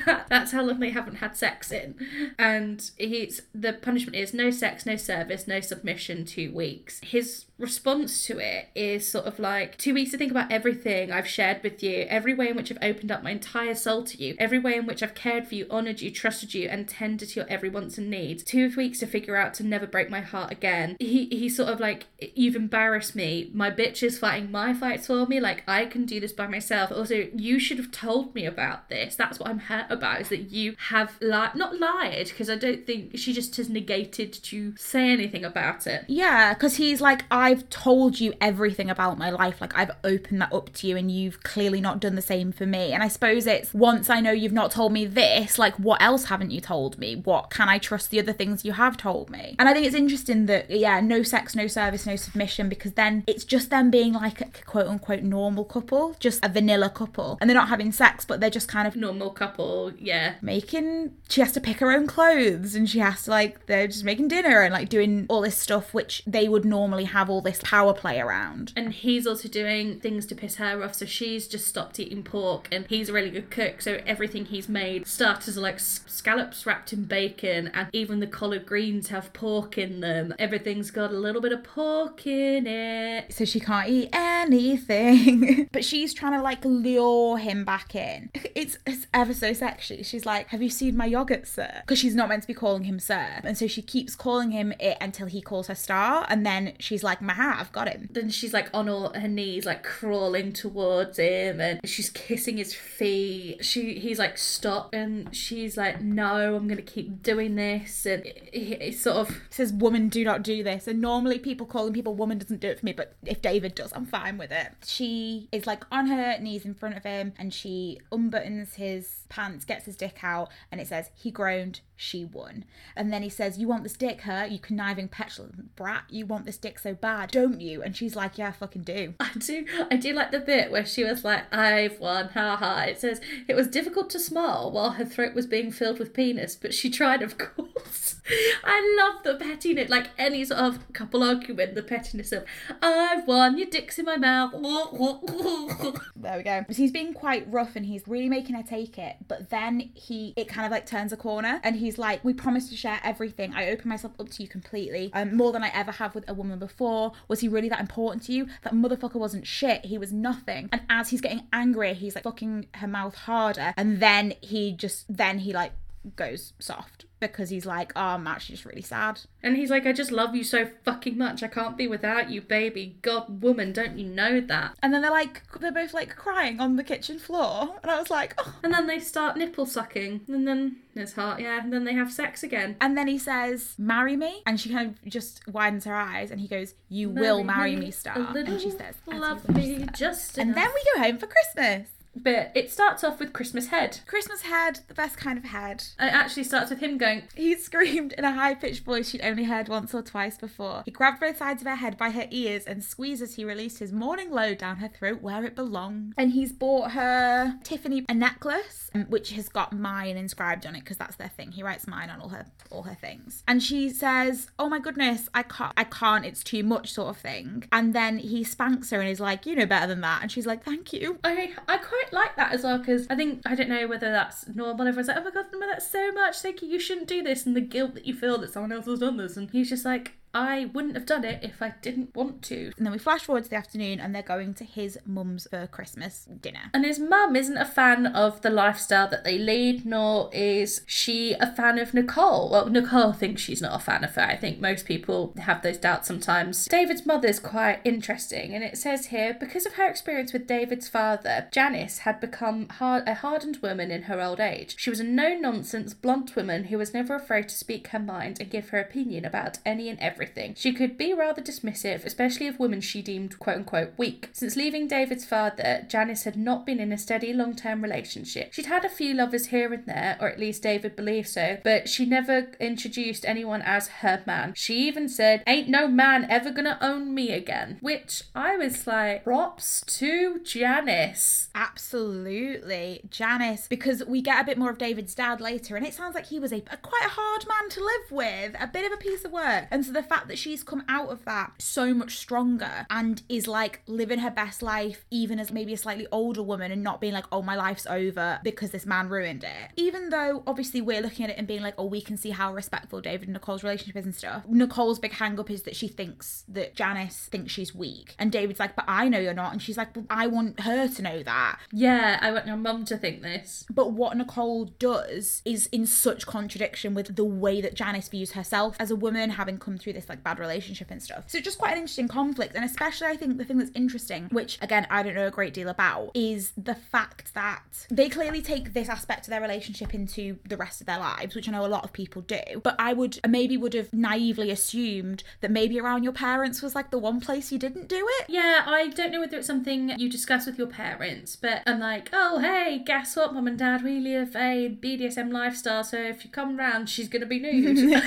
That- that's how long they haven't had sex in. And he's the punishment is no sex, no service, no submission, two weeks. His response to it is sort of like two weeks to think about everything I've shared with you, every way in which I've opened up my entire soul to you, every way in which I've cared for you, honoured you, trusted you, and tended to your every wants and needs. Two weeks to figure out to never break my heart again. He he's sort of like, You've embarrassed me. My bitch is fighting my fights for me. Like I can do this by myself. Also, you should have told me about this. That's what I'm hurt about, is that you have lied not lied, because I don't think she just has negated to say anything about it. yeah because he's like i've told you everything about my life like i've opened that up to you and you've clearly not done the same for me and i suppose it's once i know you've not told me this like what else haven't you told me what can i trust the other things you have told me and i think it's interesting that yeah no sex no service no submission because then it's just them being like a quote unquote normal couple just a vanilla couple and they're not having sex but they're just kind of Normal couple, yeah. making she has to pick her own clothes and she has to like they're just making dinner and like doing all this stuff which they would normally have all this power play around And he's also doing things to piss her off. So she's just stopped eating pork, and he's a really good cook. So everything he's made starters are like scallops wrapped in bacon, and even the collard greens have pork in them. Everything's got a little bit of pork in it. so she can't eat anything. But she's trying to like lure him back in. It's, it's ever so sexy. She's like have you seen my yogurt sir? Because she's not meant to be calling him sir. And so she keeps calling him it until he calls her star. And then she's like maha i've got him. Then she's like on all her knees, like crawling towards him, and she's kissing his feet. She, he's like, stop, and she's like, no, I'm gonna keep doing this, and he, he sort of says woman do not do this. And normally people calling people woman doesn't do it for me but if david does i'm fine with it. She is like on her knees in front of him and she unbuttons his pants gets his dick out and it says he groaned she won. And then he says you want this dick her you conniving petulant brat. You want this dick so bad don't you? And she's like yeah I fucking do. I do I do like the bit where she was like, I've won, ha ha. It says it was difficult to smile while her throat was being filled with penis, but she tried of course. I love the pettiness, like any sort of couple argument, the pettiness of I've won, your dick's in my mouth. There we go. So he's being quite rough and he's really making her take it. But then he, it kind of like turns a corner and he's like, We promised to share everything. I open myself up to you completely, um, more than I ever have with a woman before. Was he really that important to you? That motherfucker wasn't shit. He was nothing. And as he's getting angrier, he's like fucking her mouth harder. And then he just, then he like, goes soft because he's like, oh, I'm actually just really sad. And he's like, I just love you so fucking much. I can't be without you, baby. God, woman, don't you know that? And then they're like, they're both like crying on the kitchen floor. And I was like, oh. And then they start nipple sucking. And then it's hard, yeah. And then they have sex again. And then he says, marry me. And she kind of just widens her eyes and he goes, you will marry me, star. And she says, love me sir." just And enough. then we go home for Christmas. But it starts off with Christmas head. Christmas head, the best kind of head. It actually starts with him going, He screamed in a high pitched voice she'd only heard once or twice before. He grabbed both sides of her head by her ears and squeezed as he released his morning load down her throat where it belonged. And he's bought her Tiffany a necklace, um, which has got mine inscribed on it because that's their thing. He writes mine on all her all her things. And she says, "Oh my goodness, I can't, I can't. It's too much," sort of thing. And then he spanks her and is like, "You know better than that." And she's like, "Thank you." I I quite like that as well because I think I don't know whether that's normal. Everyone's like, oh my god, that's so much. Thank you. You shouldn't do this, and the guilt that you feel that someone else has done this, and he's just like, I wouldn't have done it if I didn't want to. And then we flash forward to the afternoon, and they're going to his mum's for Christmas dinner. And his mum isn't a fan of the lifestyle that they lead, nor is she a fan of Nicole. Well, Nicole thinks she's not a fan of her. I think most people have those doubts sometimes. David's mother's quite interesting, and it says here because of her experience with David's father, Janice had become hard, a hardened woman in her old age. She was a no nonsense, blunt woman who was never afraid to speak her mind and give her opinion about any and everything. She could be rather dismissive, especially of women she deemed quote unquote weak. Since leaving David's father, Janice had not been in a steady long term relationship. She'd had a few lovers here and there, or at least David believed so, but she never introduced anyone as her man. She even said, Ain't no man ever gonna own me again. Which I was like, props to Janice. Absolutely, Janice, because we get a bit more of David's dad later, and it sounds like he was a, a quite a hard man to live with, a bit of a piece of work. And so the fact that she's come out of that so much stronger and is like living her best life, even as maybe a slightly older woman, and not being like, oh, my life's over because this man ruined it. Even though obviously we're looking at it and being like, oh, we can see how respectful David and Nicole's relationship is and stuff. Nicole's big hang up is that she thinks that Janice thinks she's weak, and David's like, but I know you're not, and she's like, well, I want her to know that. Yeah, I want your mum to think this. But what Nicole does is in such contradiction with the way that Janice views herself as a woman, having come through this like bad relationship and stuff. So just quite an interesting conflict. And especially I think the thing that's interesting, which again I don't know a great deal about, is the fact that they clearly take this aspect of their relationship into the rest of their lives, which I know a lot of people do. But I would maybe would have naively assumed that maybe around your parents was like the one place you didn't do it. Yeah, I don't know whether it's something you discuss with your parents, but I'm like, oh, hey, guess what, mum and dad? We live a BDSM lifestyle, so if you come round, she's going to be nude.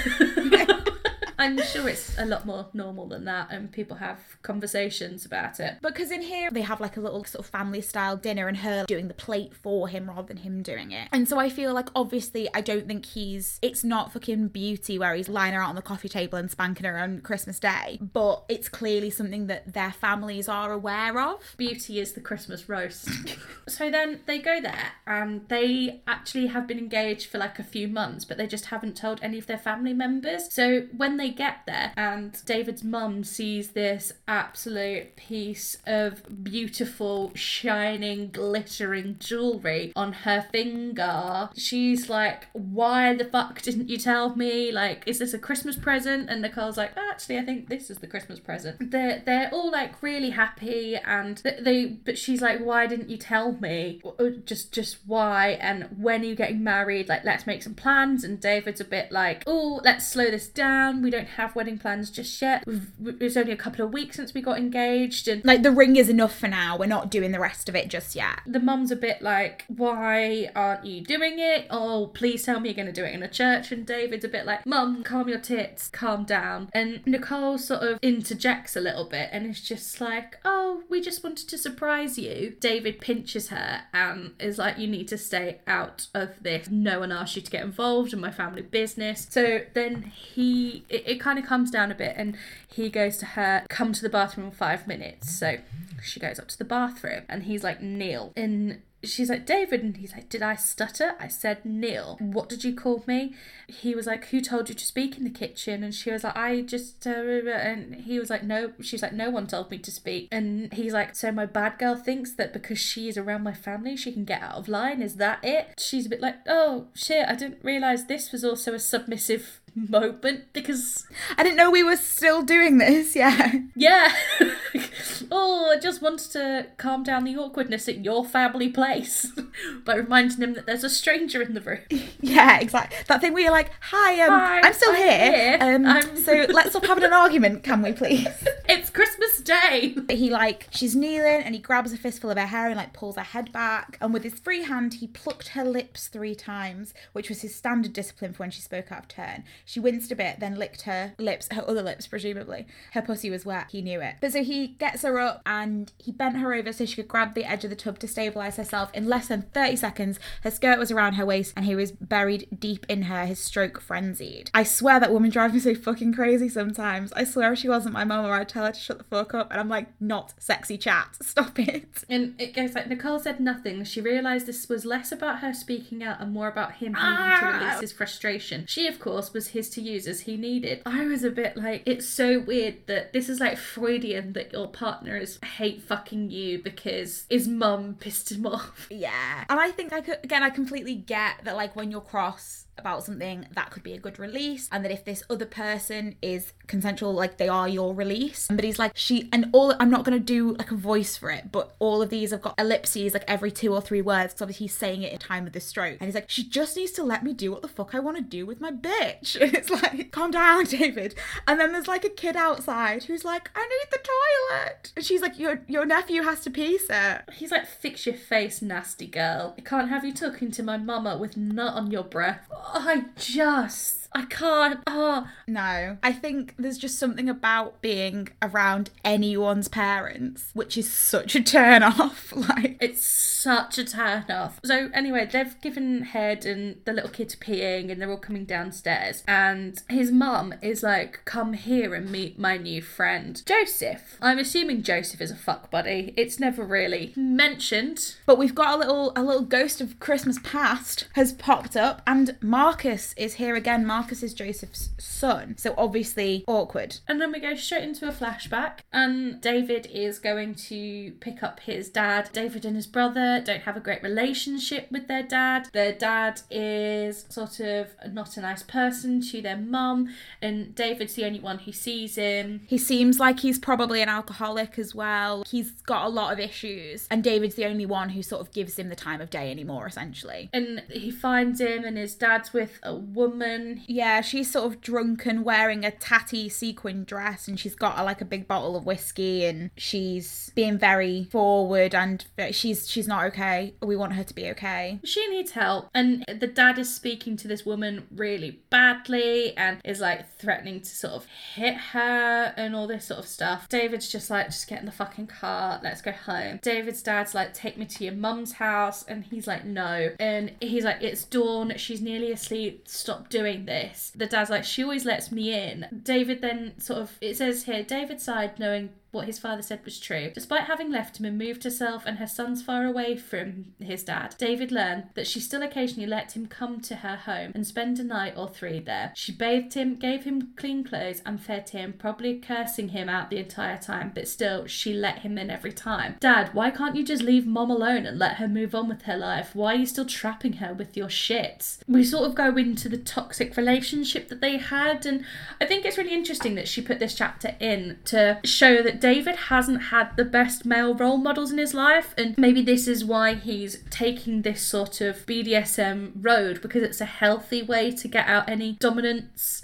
I'm sure it's a lot more normal than that, and people have conversations about it. Because in here they have like a little sort of family style dinner and her doing the plate for him rather than him doing it. And so I feel like obviously I don't think he's it's not fucking beauty where he's lying her out on the coffee table and spanking her on Christmas Day, but it's clearly something that their families are aware of. Beauty is the Christmas roast. so then they go there, and they actually have been engaged for like a few months, but they just haven't told any of their family members. So when they get there, and David's mum sees this absolute piece of beautiful, shining, glittering jewelry on her finger, she's like, Why the fuck didn't you tell me? Like, is this a Christmas present? And Nicole's like, Actually, I think this is the Christmas present. They're, they're all like really happy, and they, they but she's like, Why didn't you tell me? Uh, Just, just why? And when are you getting married? Like, let's make some plans. And David's a bit like, Oh, let's slow this down. We don't have wedding plans just yet. It's only a couple of weeks since we got engaged, and Like the ring is enough for now. We're not doing the rest of it just yet. the mum's a bit like, why aren't you doing it? Oh, please tell me you're going to do it in a church. And David's a bit like, mum, calm your tits, calm down. And Nicole sort of interjects a little bit and is just like, oh, we just wanted to surprise you. David pinches her and is like, you need to stay out of this. No one asked you to get involved in my family business. So then he, it, it kind of comes down a bit and he goes to her, come to the bathroom in five minutes. So she goes up to the bathroom and he's like, kneel. And she's like, David. And he's like, Did I stutter? I said, kneel. What did you call me? He was like, Who told you to speak in the kitchen? And she was like, I just, uh, and he was like, No, she's like, No one told me to speak. And he's like, So my bad girl thinks that because she is around my family, she can get out of line. Is that it? She's a bit like, Oh shit, I didn't realize this was also a submissive moment because I didn't know we were still doing this. Yeah. yeah oh i just wanted to calm down the awkwardness at your family place by reminding him that there's a stranger in the room Yeah, exactly. That thing where you're like, "Hi, um, Hi, I'm still I'm here. here. Um, I'm- so let's stop having an argument, can we, please?" it's christmas day He like she's kneeling and he grabs a fistful of her hair and like pulls her head back and with his free hand he plucked her lips three times, which was his standard discipline for when she spoke out of turn. She winced a bit, then licked her lips, her other lips presumably. Her pussy was wet. He knew it. But so he gets her up and he bent her over so she could grab the edge of the tub to stabilize herself. In less than 30 seconds, her skirt was around her waist and he was buried deep in her, his stroke frenzied. I swear that woman drives me so fucking crazy sometimes. I swear if she wasn't my mum or I'd tell her to shut the fuck up and I'm like, not sexy chat. Stop it. and it goes like nicole said nothing she realized this was less about her speaking out and more about him needing to Ah. release his frustration she of course was his to use as he needed i was a bit like it's so weird that this is like freudian that your partner is hate fucking you because his mum pissed him off Yeah. And I think I could again I completely get that like when you're cross about something that could be a good release and that if this other person is consensual like they are your release. But he's like she and all i'm not going to do like a voice for it but all of these have got ellipses like every two or three words because obviously he's saying it in time of the stroke. And he's like she just needs to let me do what the fuck i want to do with my bitch. And it's like calm down david. And then there's like a kid outside who's like i need the toilet. And she's like your your nephew has to pee sir He's like, fix your face, nasty girl. I can't have you talking to my mama with nut on your breath. I just, I can't. Oh, No, I think there's just something about being around anyone's parents, which is such a turn off. Like, it's such a turn off. So anyway, they've given head and the little kid's peeing and they're all coming downstairs. And his mum is like, come here and meet my new friend, Joseph. I'm assuming Joseph is a fuck buddy. It's never really mentioned. but we've got a little a little ghost of Christmas past has popped up, and Marcus is here again. Marcus is Joseph's son, so obviously awkward. And then we go straight into a flashback, and David is going to pick up his dad. David and his brother don't have a great relationship with their dad. Their dad is sort of not a nice person to their mum, and David's the only one who sees him. He seems like he's probably an alcoholic as well. He's got a lot of issues, and David's the only one who sort of gives him the time of day anymore, essentially. And he finds him, and his dad's with a woman. Yeah, she's sort of drunk and wearing a tatty sequin dress, and she's got like a big bottle of whiskey, and she's being very forward, and she's she's not okay. We want her to be okay. She needs help, and the dad is speaking to this woman really badly and is like threatening to sort of hit her and all this sort of stuff. David's just like, just get in the fucking car, let's go home. David's dad's like, take me to your mum's house, and he's like, no. And he's like, it's dawn, she's nearly asleep, stop doing this. The dad's like, she always lets me in. David then sort of, it says here, David sighed knowing what his father said was true. Despite having left him and moved herself and her sons far away from his dad, David learned that she still occasionally let him come to her home and spend a night or three there. She bathed him, gave him clean clothes, and fed him, probably cursing him out the entire time, but still, she let him in every time. Dad, why can't you just leave mom alone and let her move on with her life? Why are you still trapping her with your shits? We sort of go into the toxic relationship that they had, and I think it's really interesting that she put this chapter in to show that David hasn't had the best male role models in his life, and maybe this is why he's taking this sort of BDSM road because it's a healthy way to get out any dominance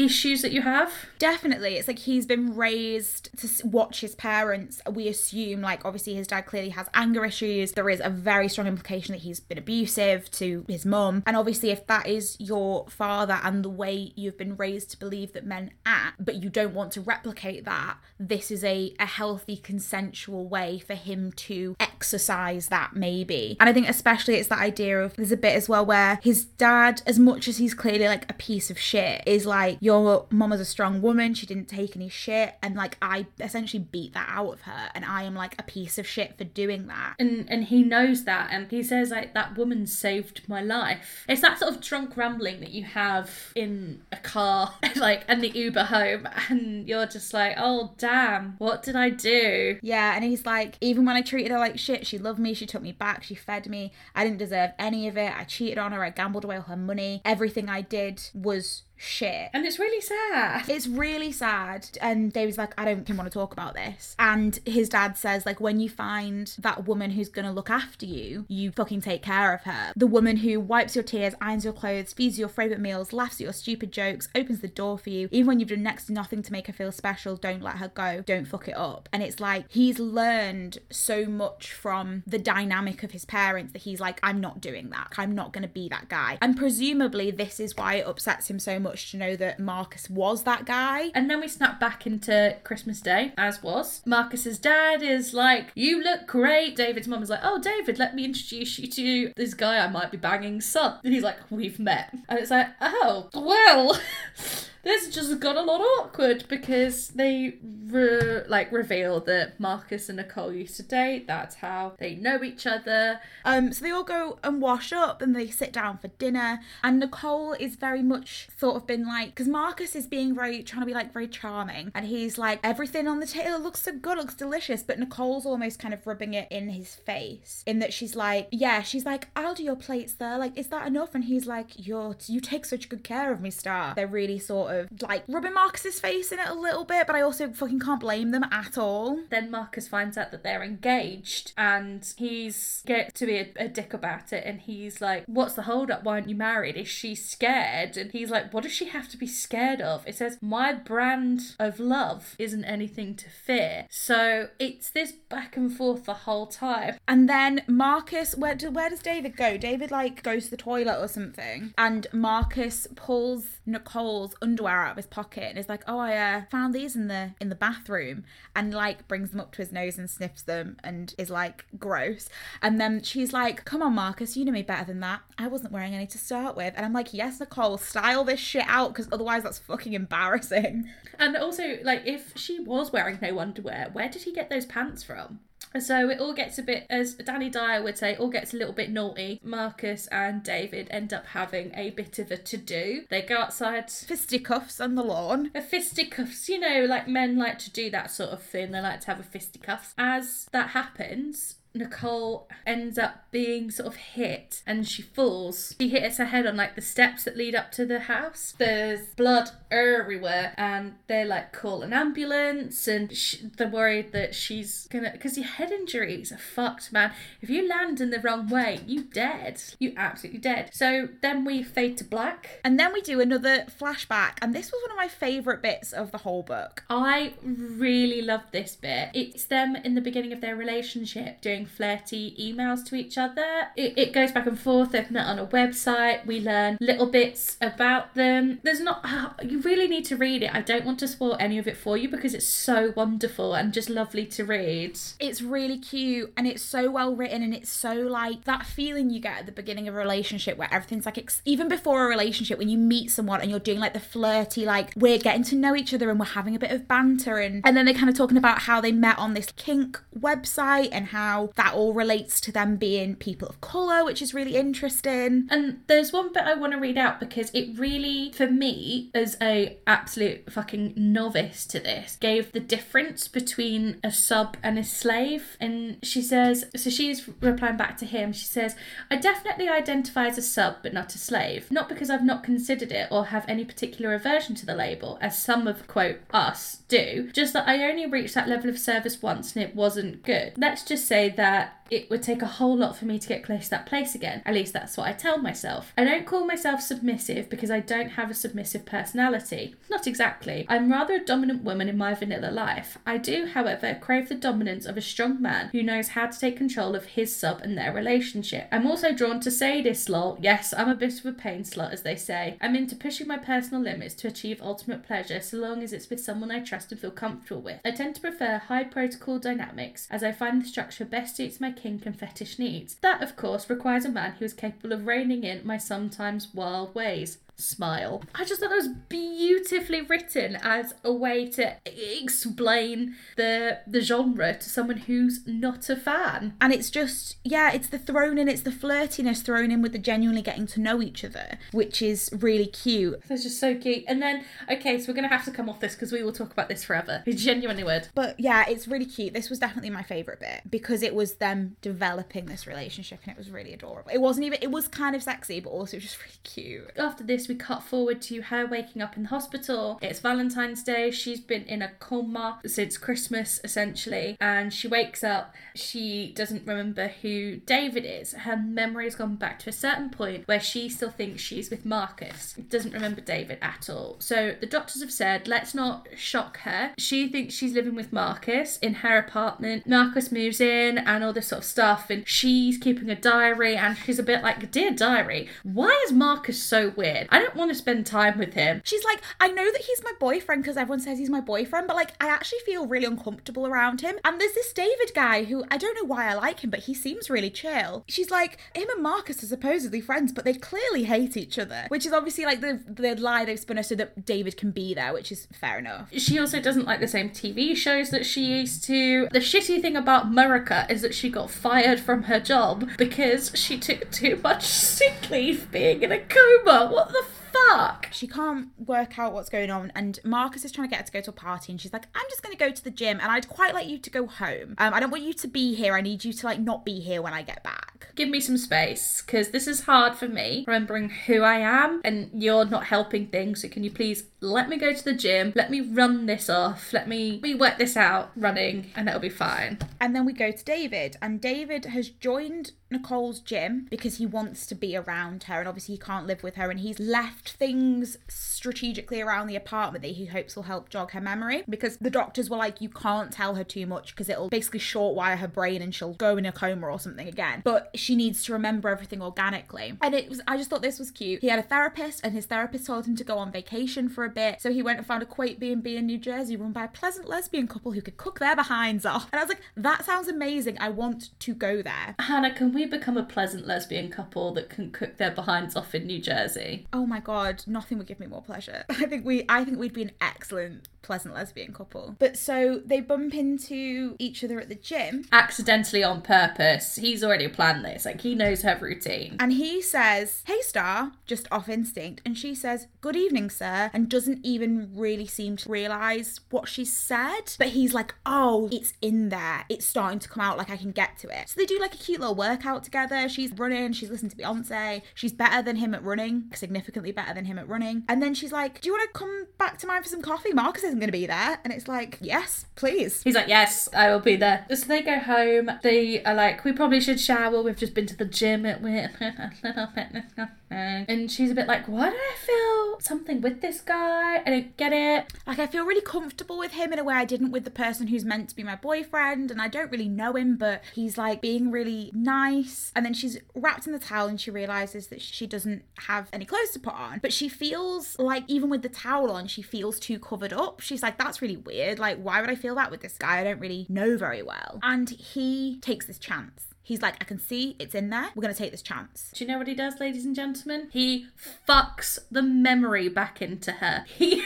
issues that you have. Definitely, it's like he's been raised to watch his parents. We assume, like, obviously, his dad clearly has anger issues. There is a very strong implication that he's been abusive to his mum. And obviously, if that is your father and the way you've been raised to believe that men act, but you don't want to replicate that, this is a, a healthy, consensual way for him to exercise that, maybe. And I think, especially, it's that idea of there's a bit as well where his dad, as much as he's clearly like a piece of shit, is like, your mum was a strong woman. She didn't take any shit. And like, I essentially beat that out of her. And I am like a piece of shit for doing that. and and he knows that and he says like that woman saved my life it's that sort of drunk rambling that you have in a car like and the uber home and you're just like oh damn what did i do Yeah, and he's like, even when I treated her like shit, she loved me, she took me back, she fed me. I didn't deserve any of it. I cheated on her, I gambled away all her money. Everything I did was shit. and it's really sad It's really sad. And David's like, I don't want to talk about this. And his dad says, like, when you find that woman who's gonna look after you, you fucking take care of her. The woman who wipes your tears, irons your clothes, feeds you your favourite meals, laughs at your stupid jokes, opens the door for you, even when you've done next to nothing to make her feel special, don't let her go. Don't fuck it up. And it's like he's learned so much from the dynamic of his parents that he's like, I'm not doing that. I'm not gonna be that guy. And presumably this is why it upsets him so much to know that Marcus was that guy. and then we snap back into Christmas Day, as was. Marcus's dad is like, You look great. David's mum is like, Oh, David, let me introduce you to this guy I might be banging son. And he's like, We've met. And it's like, Oh, well. This just got a lot awkward because they re- like reveal that Marcus and Nicole used to date. That's how they know each other. Um, so they all go and wash up and they sit down for dinner. And Nicole is very much sort of been like, because Marcus is being very, trying to be like very charming. And he's like, everything on the table looks so good, looks delicious. But Nicole's almost kind of rubbing it in his face in that she's like, yeah, she's like, I'll do your plates there. Like, is that enough? And he's like, you're, you take such good care of me, Star. They're really sort of like rubbing Marcus's face in it a little bit, but I also fucking can't blame them at all. Then Marcus finds out that they're engaged and he's get to be a, a dick about it and he's like, What's the hold up? Why aren't you married? Is she scared? And he's like, What does she have to be scared of? It says, My brand of love isn't anything to fear. So it's this back and forth the whole time. And then Marcus, where do, where does David go? David like goes to the toilet or something, and Marcus pulls Nicole's underwear out of his pocket and is like, "Oh, I uh, found these in the in the bathroom," and like brings them up to his nose and sniffs them and is like, "Gross." And then she's like, "Come on, Marcus, you know me better than that. I wasn't wearing any to start with." And I'm like, "Yes, Nicole, style this shit out because otherwise that's fucking embarrassing." And also, like, if she was wearing no underwear, where did he get those pants from? So it all gets a bit, as Danny Dyer would say, it all gets a little bit naughty. Marcus and David end up having a bit of a to do. They go outside, Fisticuffs on the lawn. a fisticuffs, you know, like men like to do that sort of thing. They like to have a fisticuffs. As that happens, Nicole ends up being sort of hit and she falls. She hits her head on like the steps that lead up to the house. There's blood everywhere and they like call an ambulance and sh they're worried that she's gonna because your head injuries are fucked man if you land in the wrong way you dead you absolutely dead so then we fade to black And then we do another flashback, and this was one of my favourite bits of the whole book. I really love this bit. It's them in the beginning of their relationship doing flirty emails to each other. It, it goes back and forth. They've met on a website. We learn little bits about them. There's not, uh, you really need to read it. I don't want to spoil any of it for you because it's so wonderful and just lovely to read. It's really cute and it's so well written and it's so like that feeling you get at the beginning of a relationship where everything's like ex- even before a relationship when you meet someone and you're doing like the flirty like we're getting to know each other and we're having a bit of banter and and then they're kind of talking about how they met on this kink website and how that all relates to them being people of color which is really interesting. And there's one bit I want to read out because it really, for me, as a absolute fucking novice to this, gave the difference between a sub and a slave. And she says, so she's replying back to him. She says, I definitely identify as a sub, but not a slave. Not because I've not considered it or have any particular aversion to the label, as some of quote us do. Just that I only reached that level of service once and it wasn't good. Let's just say that it would take a whole lot for me to get close to that place again. At least that's what I tell myself. I don't call myself submissive because I don't have a submissive personality. Not exactly. I'm rather a dominant woman in my vanilla life. I do, however, crave the dominance of a strong man who knows how to take control of his sub and their relationship. I'm also drawn to sadist lol. Yes, I'm a bit of a pain slut, as they say. I'm into pushing my personal limits to achieve ultimate pleasure so long as it's with someone I trust and feel comfortable with. I tend to prefer high protocol dynamics as I find the structure best suits my kink and fetish needs. That, of course, requires a man who is capable of reining in my sometimes wild ways. Smile. I just thought that was beautifully written as a way to explain the the genre to someone who's not a fan. And it's just, yeah, it's the thrown in, it's the flirtiness thrown in with the genuinely getting to know each other, which is really cute. That's just so cute. And then, okay, so we're gonna have to come off this because we will talk about this forever. We genuinely would. But yeah, it's really cute. This was definitely my favourite bit because it was them developing this relationship and it was really adorable. It wasn't even, it was kind of sexy, but also just really cute. After this, we cut forward to her waking up in the hospital. It's Valentine's Day. She's been in a coma since Christmas, essentially, and she wakes up. She doesn't remember who David is. Her memory has gone back to a certain point where she still thinks she's with Marcus. Doesn't remember David at all. So the doctors have said, let's not shock her. She thinks she's living with Marcus in her apartment. Marcus moves in and all this sort of stuff, and she's keeping a diary, and she's a bit like, Dear diary, why is Marcus so weird? I don't want to spend time with him. She's like, I know that he's my boyfriend because everyone says he's my boyfriend, but like, I actually feel really uncomfortable around him. And there's this David guy who I don't know why I like him, but he seems really chill. She's like, him and Marcus are supposedly friends, but they clearly hate each other, which is obviously like the, the lie they've spun us so that David can be there, which is fair enough. She also doesn't like the same TV shows that she used to. The shitty thing about Murica is that she got fired from her job because she took too much sick leave being in a coma. What the fuck? She can't work out what's going on, and Marcus is trying to get her to go to a party, and she's like, "I'm just going to go to the gym, and I'd quite like you to go home. Um, I don't want you to be here. I need you to like not be here when I get back." Give me some space because this is hard for me remembering who I am and you're not helping things. So, can you please let me go to the gym? Let me run this off. Let me, we work this out running and it'll be fine. And then we go to David, and David has joined Nicole's gym because he wants to be around her, and obviously he can't live with her, and he's left things strategically around the apartment that he hopes will help jog her memory because the doctors were like, you can't tell her too much because it'll basically short wire her brain and she'll go in a coma or something again. But she needs to remember everything organically, and it was. I just thought this was cute. He had a therapist, and his therapist told him to go on vacation for a bit, so he went and found a quaint B&B in New Jersey run by a pleasant lesbian couple who could cook their behinds off. And I was like, that sounds amazing. I want to go there. Hannah, can we become a pleasant lesbian couple that can cook their behinds off in New Jersey? Oh my god, nothing would give me more pleasure. I think we I think we'd be an excellent pleasant lesbian couple. But so they bump into each other at the gym Accidentally on purpose. He's already planned this. Like he knows her routine. and he says, "Hey Star," just off instinct, and she says, "Good evening, sir," and doesn't even really seem to realize what she said. But he's like, "Oh, it's in there. It's starting to come out like I can get to it." So they do like a cute little workout together. She's running, she's listening to Beyonce. She's better than him at running, significantly better than him at running. And then she's like, "Do you want to come back to mine for some coffee? Marcus isn't going to be there." And it's like, "Yes, please." He's like, yes, I will be there. So they go home. They are like, we probably should shower. We've just been to the gym. We're a little. Mm. And she's a bit like, why do I feel something with this guy? I don't get it. Like I feel really comfortable with him in a way I didn't with the person who's meant to be my boyfriend and I don't really know him but he's like being really nice. And then she's wrapped in the towel and she realizes that she doesn't have any clothes to put on. But she feels like even with the towel on she feels too covered up. She's like that's really weird. Like why would I feel that with this guy? I don't really know very well. And he takes this chance He's like, I can see it's in there. We're going to take this chance. Do you know what he does, ladies and gentlemen? He fucks the memory back into her. He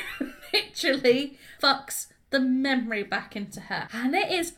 literally fucks the memory back into her. And it is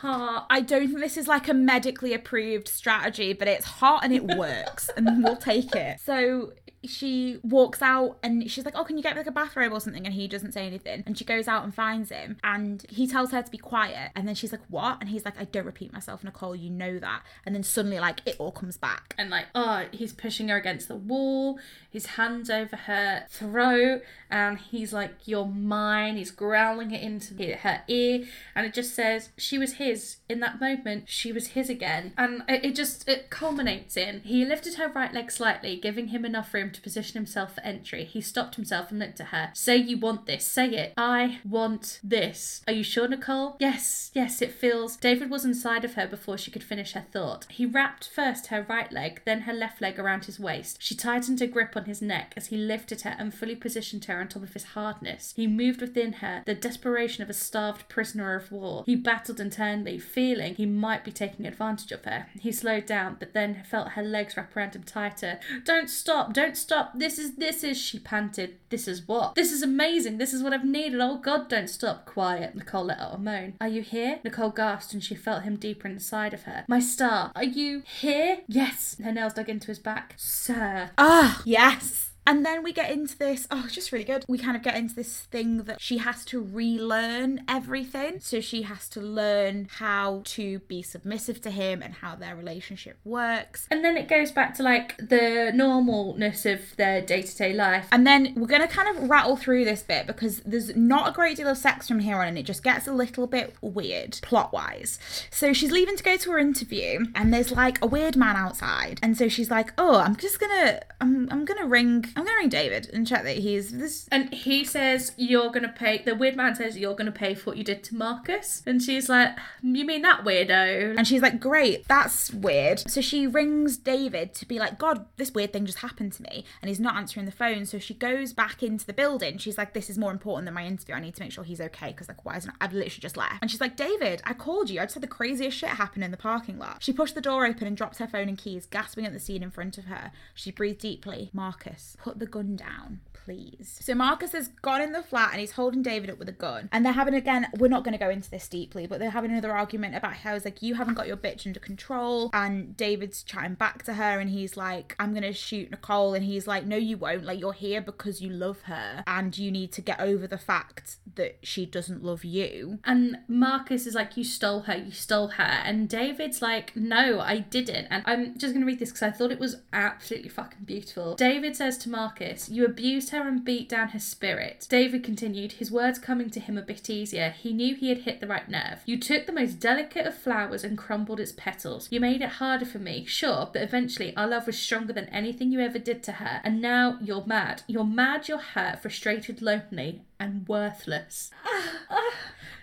hard. I don't think this is like a medically approved strategy, but it's hot and it works, and we'll take it. So she walks out and she's like, Oh, can you get me like a bathrobe or something? And he doesn't say anything. And she goes out and finds him and he tells her to be quiet. And then she's like, What? And he's like, I don't repeat myself, Nicole, you know that. And then suddenly, like, it all comes back. And like, oh, he's pushing her against the wall, his hands over her throat, and he's like, You're mine. He's growling it into her ear, and it just says, She was his. In that moment, she was his again. And it, it just it culminates in he lifted her right leg slightly, giving him enough room to position himself for entry. He stopped himself and looked at her. Say you want this. Say it. I want this. Are you sure, Nicole? Yes, yes, it feels. David was inside of her before she could finish her thought. He wrapped first her right leg, then her left leg around his waist. She tightened her grip on his neck as he lifted her and fully positioned her on top of his hardness. He moved within her, the desperation of a starved prisoner of war. He battled internally, feeling he might be taking advantage of her. He slowed down, but then felt her legs wrap around him tighter. Don't stop, don't stop. This is, this is, she panted. This is what? This is amazing. This is what I've needed. Oh God, don't stop. Quiet. Nicole let out a moan. Are you here? Nicole gasped and she felt him deeper inside of her. My star, are you here? Yes. Her nails dug into his back. Sir. Ah, yes. And then we get into this, oh, it's just really good. We kind of get into this thing that she has to relearn everything. So she has to learn how to be submissive to him and how their relationship works. And then it goes back to like the normalness of their day to day life. And then we're going to kind of rattle through this bit because there's not a great deal of sex from here on and it just gets a little bit weird plot wise. So she's leaving to go to her interview and there's like a weird man outside. And so she's like, oh, I'm just going to, I'm, I'm going to ring I'm gonna ring David and check that he's this. And he says, You're gonna pay. The weird man says, You're gonna pay for what you did to Marcus. And she's like, You mean that weirdo? And she's like, Great, that's weird. So she rings David to be like, God, this weird thing just happened to me. And he's not answering the phone. So she goes back into the building. She's like, This is more important than my interview. I need to make sure he's okay. Because, like, why isn't I've literally just left. And she's like, David, I called you. I just had the craziest shit happen in the parking lot. She pushed the door open and dropped her phone and keys, gasping at the scene in front of her. She breathed deeply. Marcus, put the gun down, please. So Marcus has gone in the flat and he's holding David up with a gun. And they're having again, we're not going to go into this deeply, but they're having another argument about how it's like, you haven't got your bitch under control. And David's chatting back to her and he's like, I'm going to shoot Nicole. And he's like, no, you won't. Like, you're here because you love her and you need to get over the fact that she doesn't love you. And Marcus is like, You stole her, you stole her. And David's like, No, I didn't. And I'm just going to read this because I thought it was absolutely fucking beautiful. David says to Marcus, You abused her and beat down her spirit. David continued, his words coming to him a bit easier. He knew he had hit the right nerve. You took the most delicate of flowers and crumbled its petals. You made it harder for me, sure, but eventually our love was stronger than anything you ever did to her. And now you're mad. You're mad, you're hurt, frustrated, lonely, and worthless.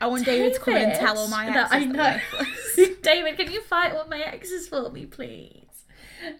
I want David, to come in and tell all my exes. I know. David, can you fight all my exes for me, please?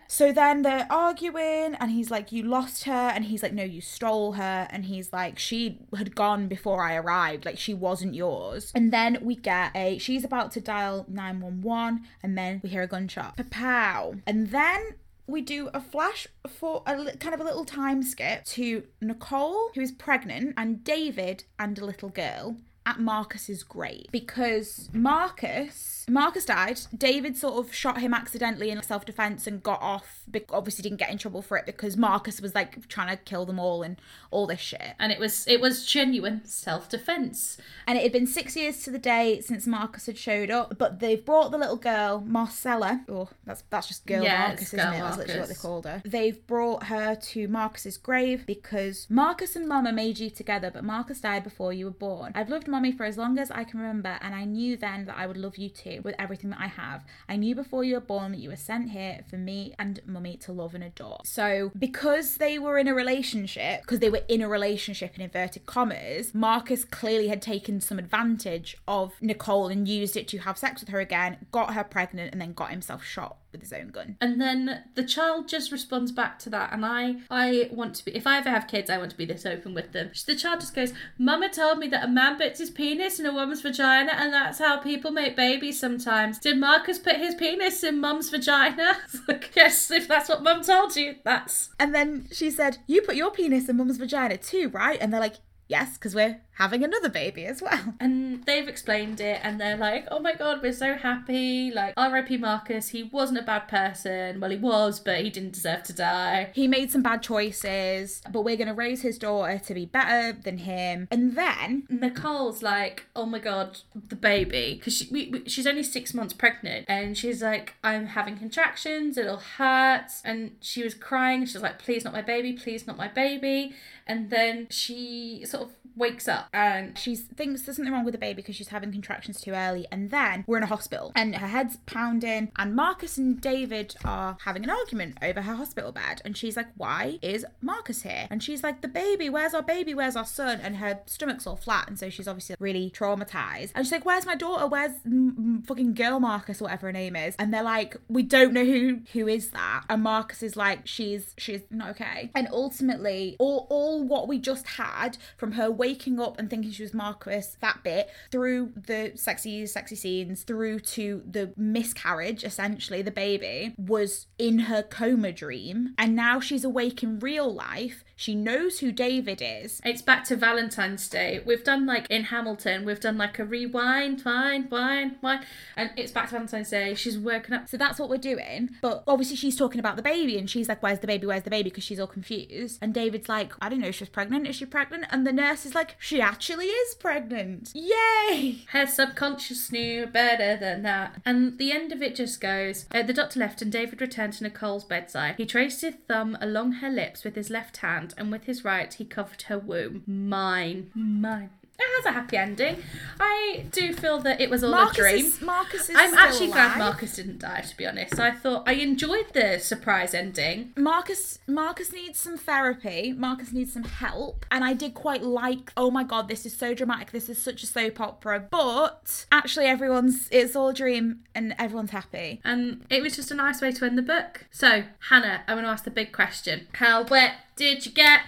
So then they're arguing, and he's like, You lost her. And he's like, No, you stole her. And he's like, She had gone before I arrived. Like, she wasn't yours. And then we get a, she's about to dial 911, and then we hear a gunshot. Pow. And then we do a flash for a kind of a little time skip to Nicole, who is pregnant, and David and a little girl at Marcus's grave because Marcus Marcus died. David sort of shot him accidentally in self-defense and got off. Obviously didn't get in trouble for it because Marcus was like trying to kill them all and all this shit. And it was it was genuine self defense. And it had been six years to the day since Marcus had showed up, but they've brought the little girl, Marcella. Oh, that's that's just girl Yeah, Marcus, isn't it? That's literally what they called her. They've brought her to Marcus's grave because Marcus and Mama made you together, but Marcus died before you were born. I've loved Mommy for as long as I can remember, and I knew then that I would love you too with everything that I have. I knew before you were born that you were sent here for me and Mummy to love and adore. So because they were in a relationship, because they were in a relationship in inverted commas, Marcus clearly had taken some advantage of Nicole and used it to have sex with her again, got her pregnant, and then got himself shot with his own gun. And then the child just responds back to that, and I, I want to be. If I ever have kids, I want to be this open with them. The child just goes, "Mama told me that a man puts his penis in a woman's vagina, and that's how people make babies sometimes. Did Marcus put his penis in Mum's vagina? Like, yes, if that's what Mum told you, that's." And then she said, You put your penis in mum's vagina too, right? And they're like, Yes, because we're having another baby as well. And they've explained it, and they're like, "Oh my god, we're so happy!" Like, R.I.P. Marcus. He wasn't a bad person. Well, he was, but he didn't deserve to die. He made some bad choices, but we're going to raise his daughter to be better than him. And then Nicole's like, oh my god, the baby, because she, we, we, she's only six months pregnant, and she's like, I'm having contractions, it'll hurt, and she was crying. She's like, please not my baby, please not my baby, and then she sort of wakes up and she thinks there's something wrong with the baby because she's having contractions too early. And then we're in a hospital and her head's pounding. And Marcus and David are having an argument over her hospital bed. And she's like, Why is Marcus here? And she's like, The baby, where's our baby? Where's our son? And her stomach's all flat. And so she's obviously really traumatized. And she's like, Where's my daughter? Where's mm, fucking girl Marcus, whatever her name is? And they're like, We don't know who who is that. And Marcus is like, She's she's not okay. And ultimately, all all what we just had from from her waking up and thinking she was Marcus, that bit, through the sexy, sexy scenes, through to the miscarriage, essentially, the baby, was in her coma dream. And now she's awake in real life. She knows who David is. It's back to Valentine's Day. We've done like in Hamilton, we've done like a rewind, wind, wind, wind, and it's back to Valentine's Day. She's working up. So that's what we're doing. But obviously, she's talking about the baby and she's like, Where's the baby? Where's the baby? Because she's all confused. And David's like, I don't know, she's pregnant. Is she pregnant? And the nurse is like, She actually is pregnant. Yay! Her subconscious knew better than that. And the end of it just goes uh, The doctor left and David returned to Nicole's bedside. He traced his thumb along her lips with his left hand and with his right he covered her womb. Mine. Mine. It has a happy ending. I do feel that it was all Marcus a dream. is, Marcus is I'm actually glad. Marcus didn't die, to be honest. I thought I enjoyed the surprise ending. Marcus Marcus needs some therapy. Marcus needs some help. And I did quite like, oh my god, this is so dramatic. This is such a soap opera. But actually everyone's it's all a dream and everyone's happy. And it was just a nice way to end the book. So, Hannah, I'm going to ask the big question. How wet did you get?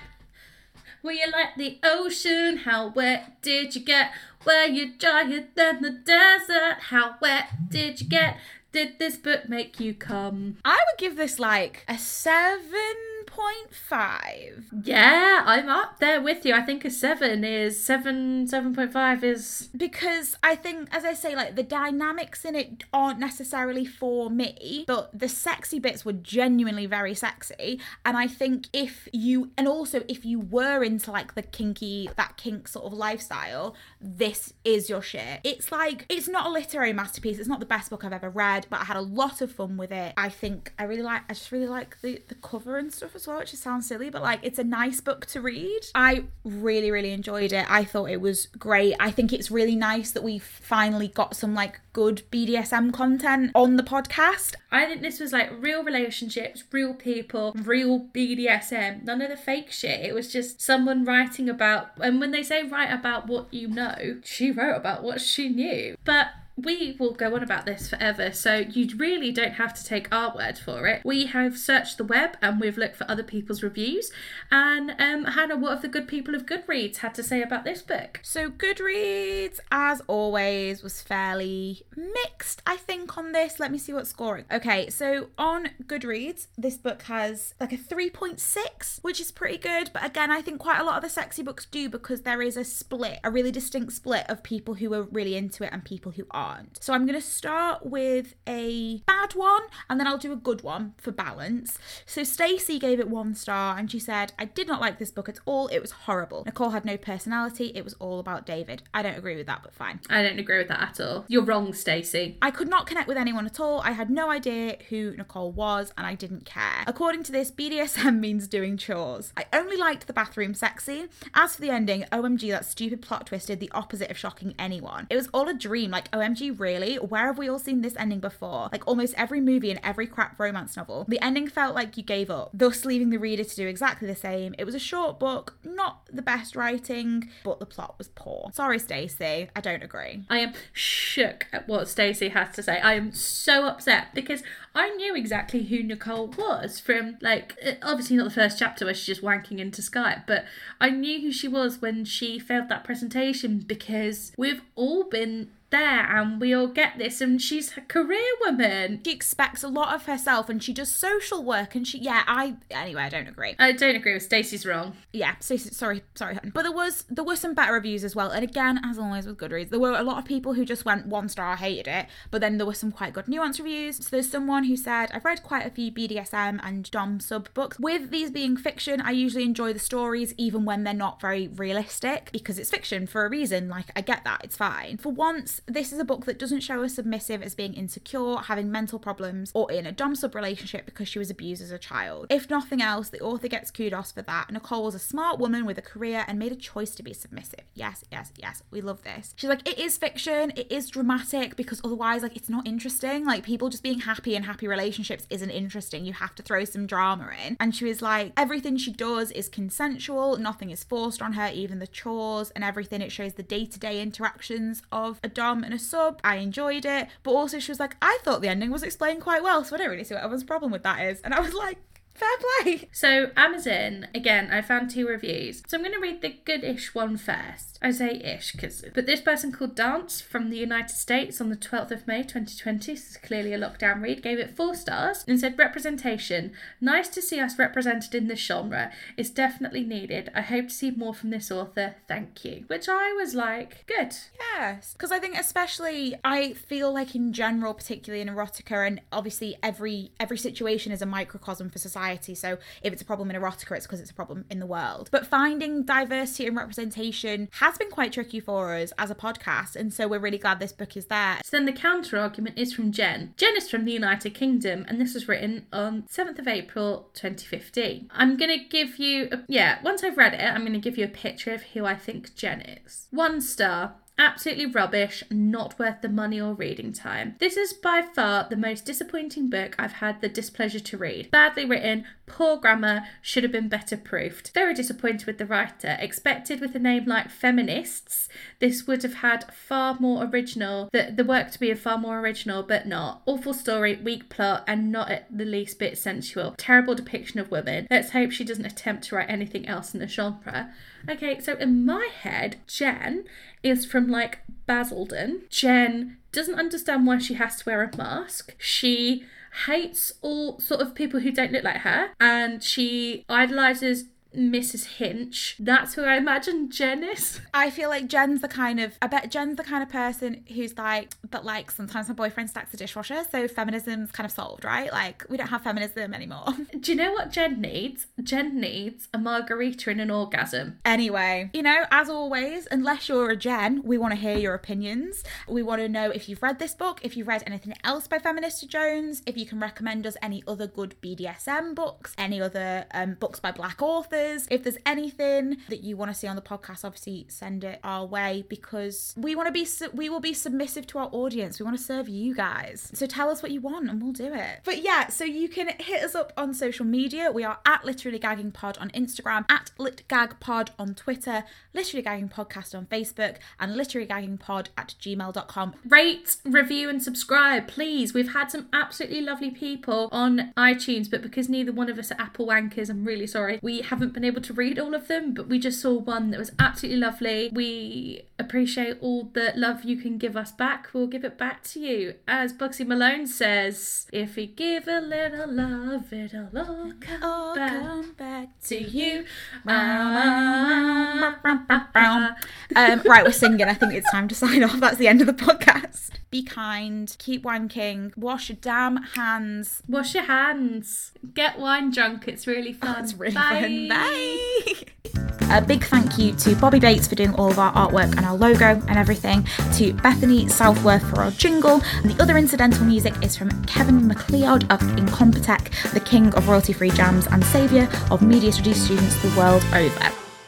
Were you like the ocean? How wet did you get? Were you drier than the desert? How wet did you get? Did this book make you come? I would give this like a 7.5. Yeah, I'm up there with you. I think a seven is seven, seven point five is because I think, as I say, like the dynamics in it aren't necessarily for me, but the sexy bits were genuinely very sexy. And I think if you, and also if you were into like the kinky, that kink sort of lifestyle, this is your shit. It's like, it's not a literary masterpiece, it's not the best book I've ever read, but I had a lot of fun with it. I think I really like, I just really like the, the cover and stuff as well, which sounds silly, but like it's a nice book to read. I really, really enjoyed it. I thought it was great. I think it's really nice that we finally got some like good BDSM content on the podcast. I think this was like real relationships, real people, real BDSM, none of the fake shit. It was just someone writing about, and when they say write about what you know, she wrote about what she knew. But we will go on about this forever, so you really don't have to take our word for it. We have searched the web and we've looked for other people's reviews. And um, Hannah, what have the good people of Goodreads had to say about this book? So Goodreads, as always, was fairly mixed, I think, on this. Let me see what scoring. Okay, so on Goodreads, this book has like a 3.6, which is pretty good. But again, I think quite a lot of the sexy books do because there is a split, a really distinct split of people who are really into it and people who aren't. So I'm going to start with a bad one and then I'll do a good one for balance. So Stacey gave it one star and she said, I did not like this book at all. It was horrible. Nicole had no personality. It was all about David. I don't agree with that, but fine. I don't agree with that at all. You're wrong, Stacey. I could not connect with anyone at all. I had no idea who Nicole was and I didn't care. According to this, BDSM means doing chores. I only liked the bathroom sex scene. As for the ending, OMG, that stupid plot twisted the opposite of shocking anyone. It was all a dream. Like, OMG, really? Where have we all seen this ending before? Like, almost every movie and every crap romance novel. The ending felt like you gave up, thus leaving the reader to do exactly the same. It was a short book, not the best writing, but the plot was poor. Sorry, Stacey. I don't agree. I am shook at what Stacey has to say. I am so upset because I knew exactly who Nicole was from, like, uh, obviously not the first chapter where she's just wanking into Skype, but I knew who she was when she failed that presentation because we've all been there and we all get this and she's a career woman. She expects a lot of herself and she does social work and she, yeah, I, anyway, I don't agree. I don't agree with Stacey's wrong. yeah, so sorry, sorry, but there was there were some better reviews as well. And again, as always with Goodreads, there were a lot of people who just went one star, hated it, but then there were some quite good nuance reviews. So there's someone who said, I've read quite a few BDSM and Dom sub books. With these being fiction, I usually enjoy the stories even when they're not very realistic because it's fiction for a reason. Like I get that, it's fine. For once, this is a book that doesn't show a submissive as being insecure, having mental problems, or in a Dom sub relationship because she was abused as a child. If nothing else, the author gets kudos for that. Nicole was a smart woman with a career and made a choice to be submissive. Yes, yes, yes. We love this. She's like, it is fiction, it is dramatic because otherwise, like, it's not interesting. Like, people just being happy in happy relationships isn't interesting. You have to throw some drama in. And she was like, everything she does is consensual, nothing is forced on her, even the chores and everything. It shows the day to day interactions of a Dom and a sub. I enjoyed it. But also, she was like, I thought the ending was explained quite well, so I don't really see what everyone's problem with that is. And I was like, Fair play. So, Amazon, again, I found two reviews. So, I'm going to read the good-ish one first. I say ish, because. But this person called Dance from the United States on the 12th of May 2020, this is clearly a lockdown read, gave it four stars and said, Representation. Nice to see us represented in this genre. It's definitely needed. I hope to see more from this author. Thank you. Which I was like, good. Yes, because I think especially I feel like in general, particularly in erotica, and obviously every every situation is a microcosm for society. So if it's a problem in erotica, it's because it's a problem in the world. But finding diversity and representation has been quite tricky for us as a podcast, and so we're really glad this book is there. So then the counter argument is from Jen. Jen is from the United Kingdom, and this was written on 7th of April 2015. I'm going to give you, a, yeah, once I've read it, I'm going to give you a picture of who I think Jen is. One star. Absolutely rubbish, not worth the money or reading time. This is by far the most disappointing book I've had the displeasure to read. Badly written, poor grammar, should have been better proofed. Very disappointed with the writer. Expected with a name like Feminista, this would have had far more original, the, the work to be far more original, but not. Awful story, weak plot, and not at the least bit sensual. Terrible depiction of women. Let's hope she doesn't attempt to write anything else in the genre. Okay, so in my head, Jen is from like Basildon. Jen doesn't understand why she has to wear a mask. She hates all sort of people who don't look like her and she idolizes Mrs. Hinch. That's who I imagine Jen is. I feel like Jen's the kind of I bet Jen's the kind of person who's like, but like sometimes my boyfriend stacks the dishwasher, so feminism's kind of solved, right? Like we don't have feminism anymore. Do you know what Jen needs? Jen needs a margarita and an orgasm. Anyway, you know, as always, unless you're a Jen, we want to hear your opinions. We want to know if you've read this book, if you've read anything else by Feminista Jones, if you can recommend us any other good BDSM books, any other um, books by black authors. If there's anything that you want to see on the podcast, obviously send it our way because we want to be su- we will be submissive to our audience. We want to serve you guys. So tell us what you want and we'll do it. But yeah, so you can hit us up on social media. We are at Literally Gagging Pod on Instagram, at LitGagPod on Twitter, Literally Gagging Podcast on Facebook, and Literally Gagging Pod at gmail.com. Rate, review, and subscribe, please. We've had some absolutely lovely people on iTunes, but because neither one of us are Apple wankers, I'm really sorry. We haven't been able to read all of them, but we just saw one that was absolutely lovely. We appreciate all the love you can give us back. We'll give it back to you. As Bugsy Malone says, if we give a little love, it'll all come, All back, come back to you. Um, right, we're singing. I think it's time to sign off. That's the end of the podcast. Be kind, keep wanking, wash your damn hands. Wash your hands. Get wine drunk. It's really fun. It's really Bye. fun. Bye. A big thank you to Bobby Bates for doing all of our artwork and our logo and everything, to Bethany Southworth for our jingle, and the other incidental music is from Kevin MacLeod of Incompetech, the king of royalty free jams and saviour of media studies students the world over.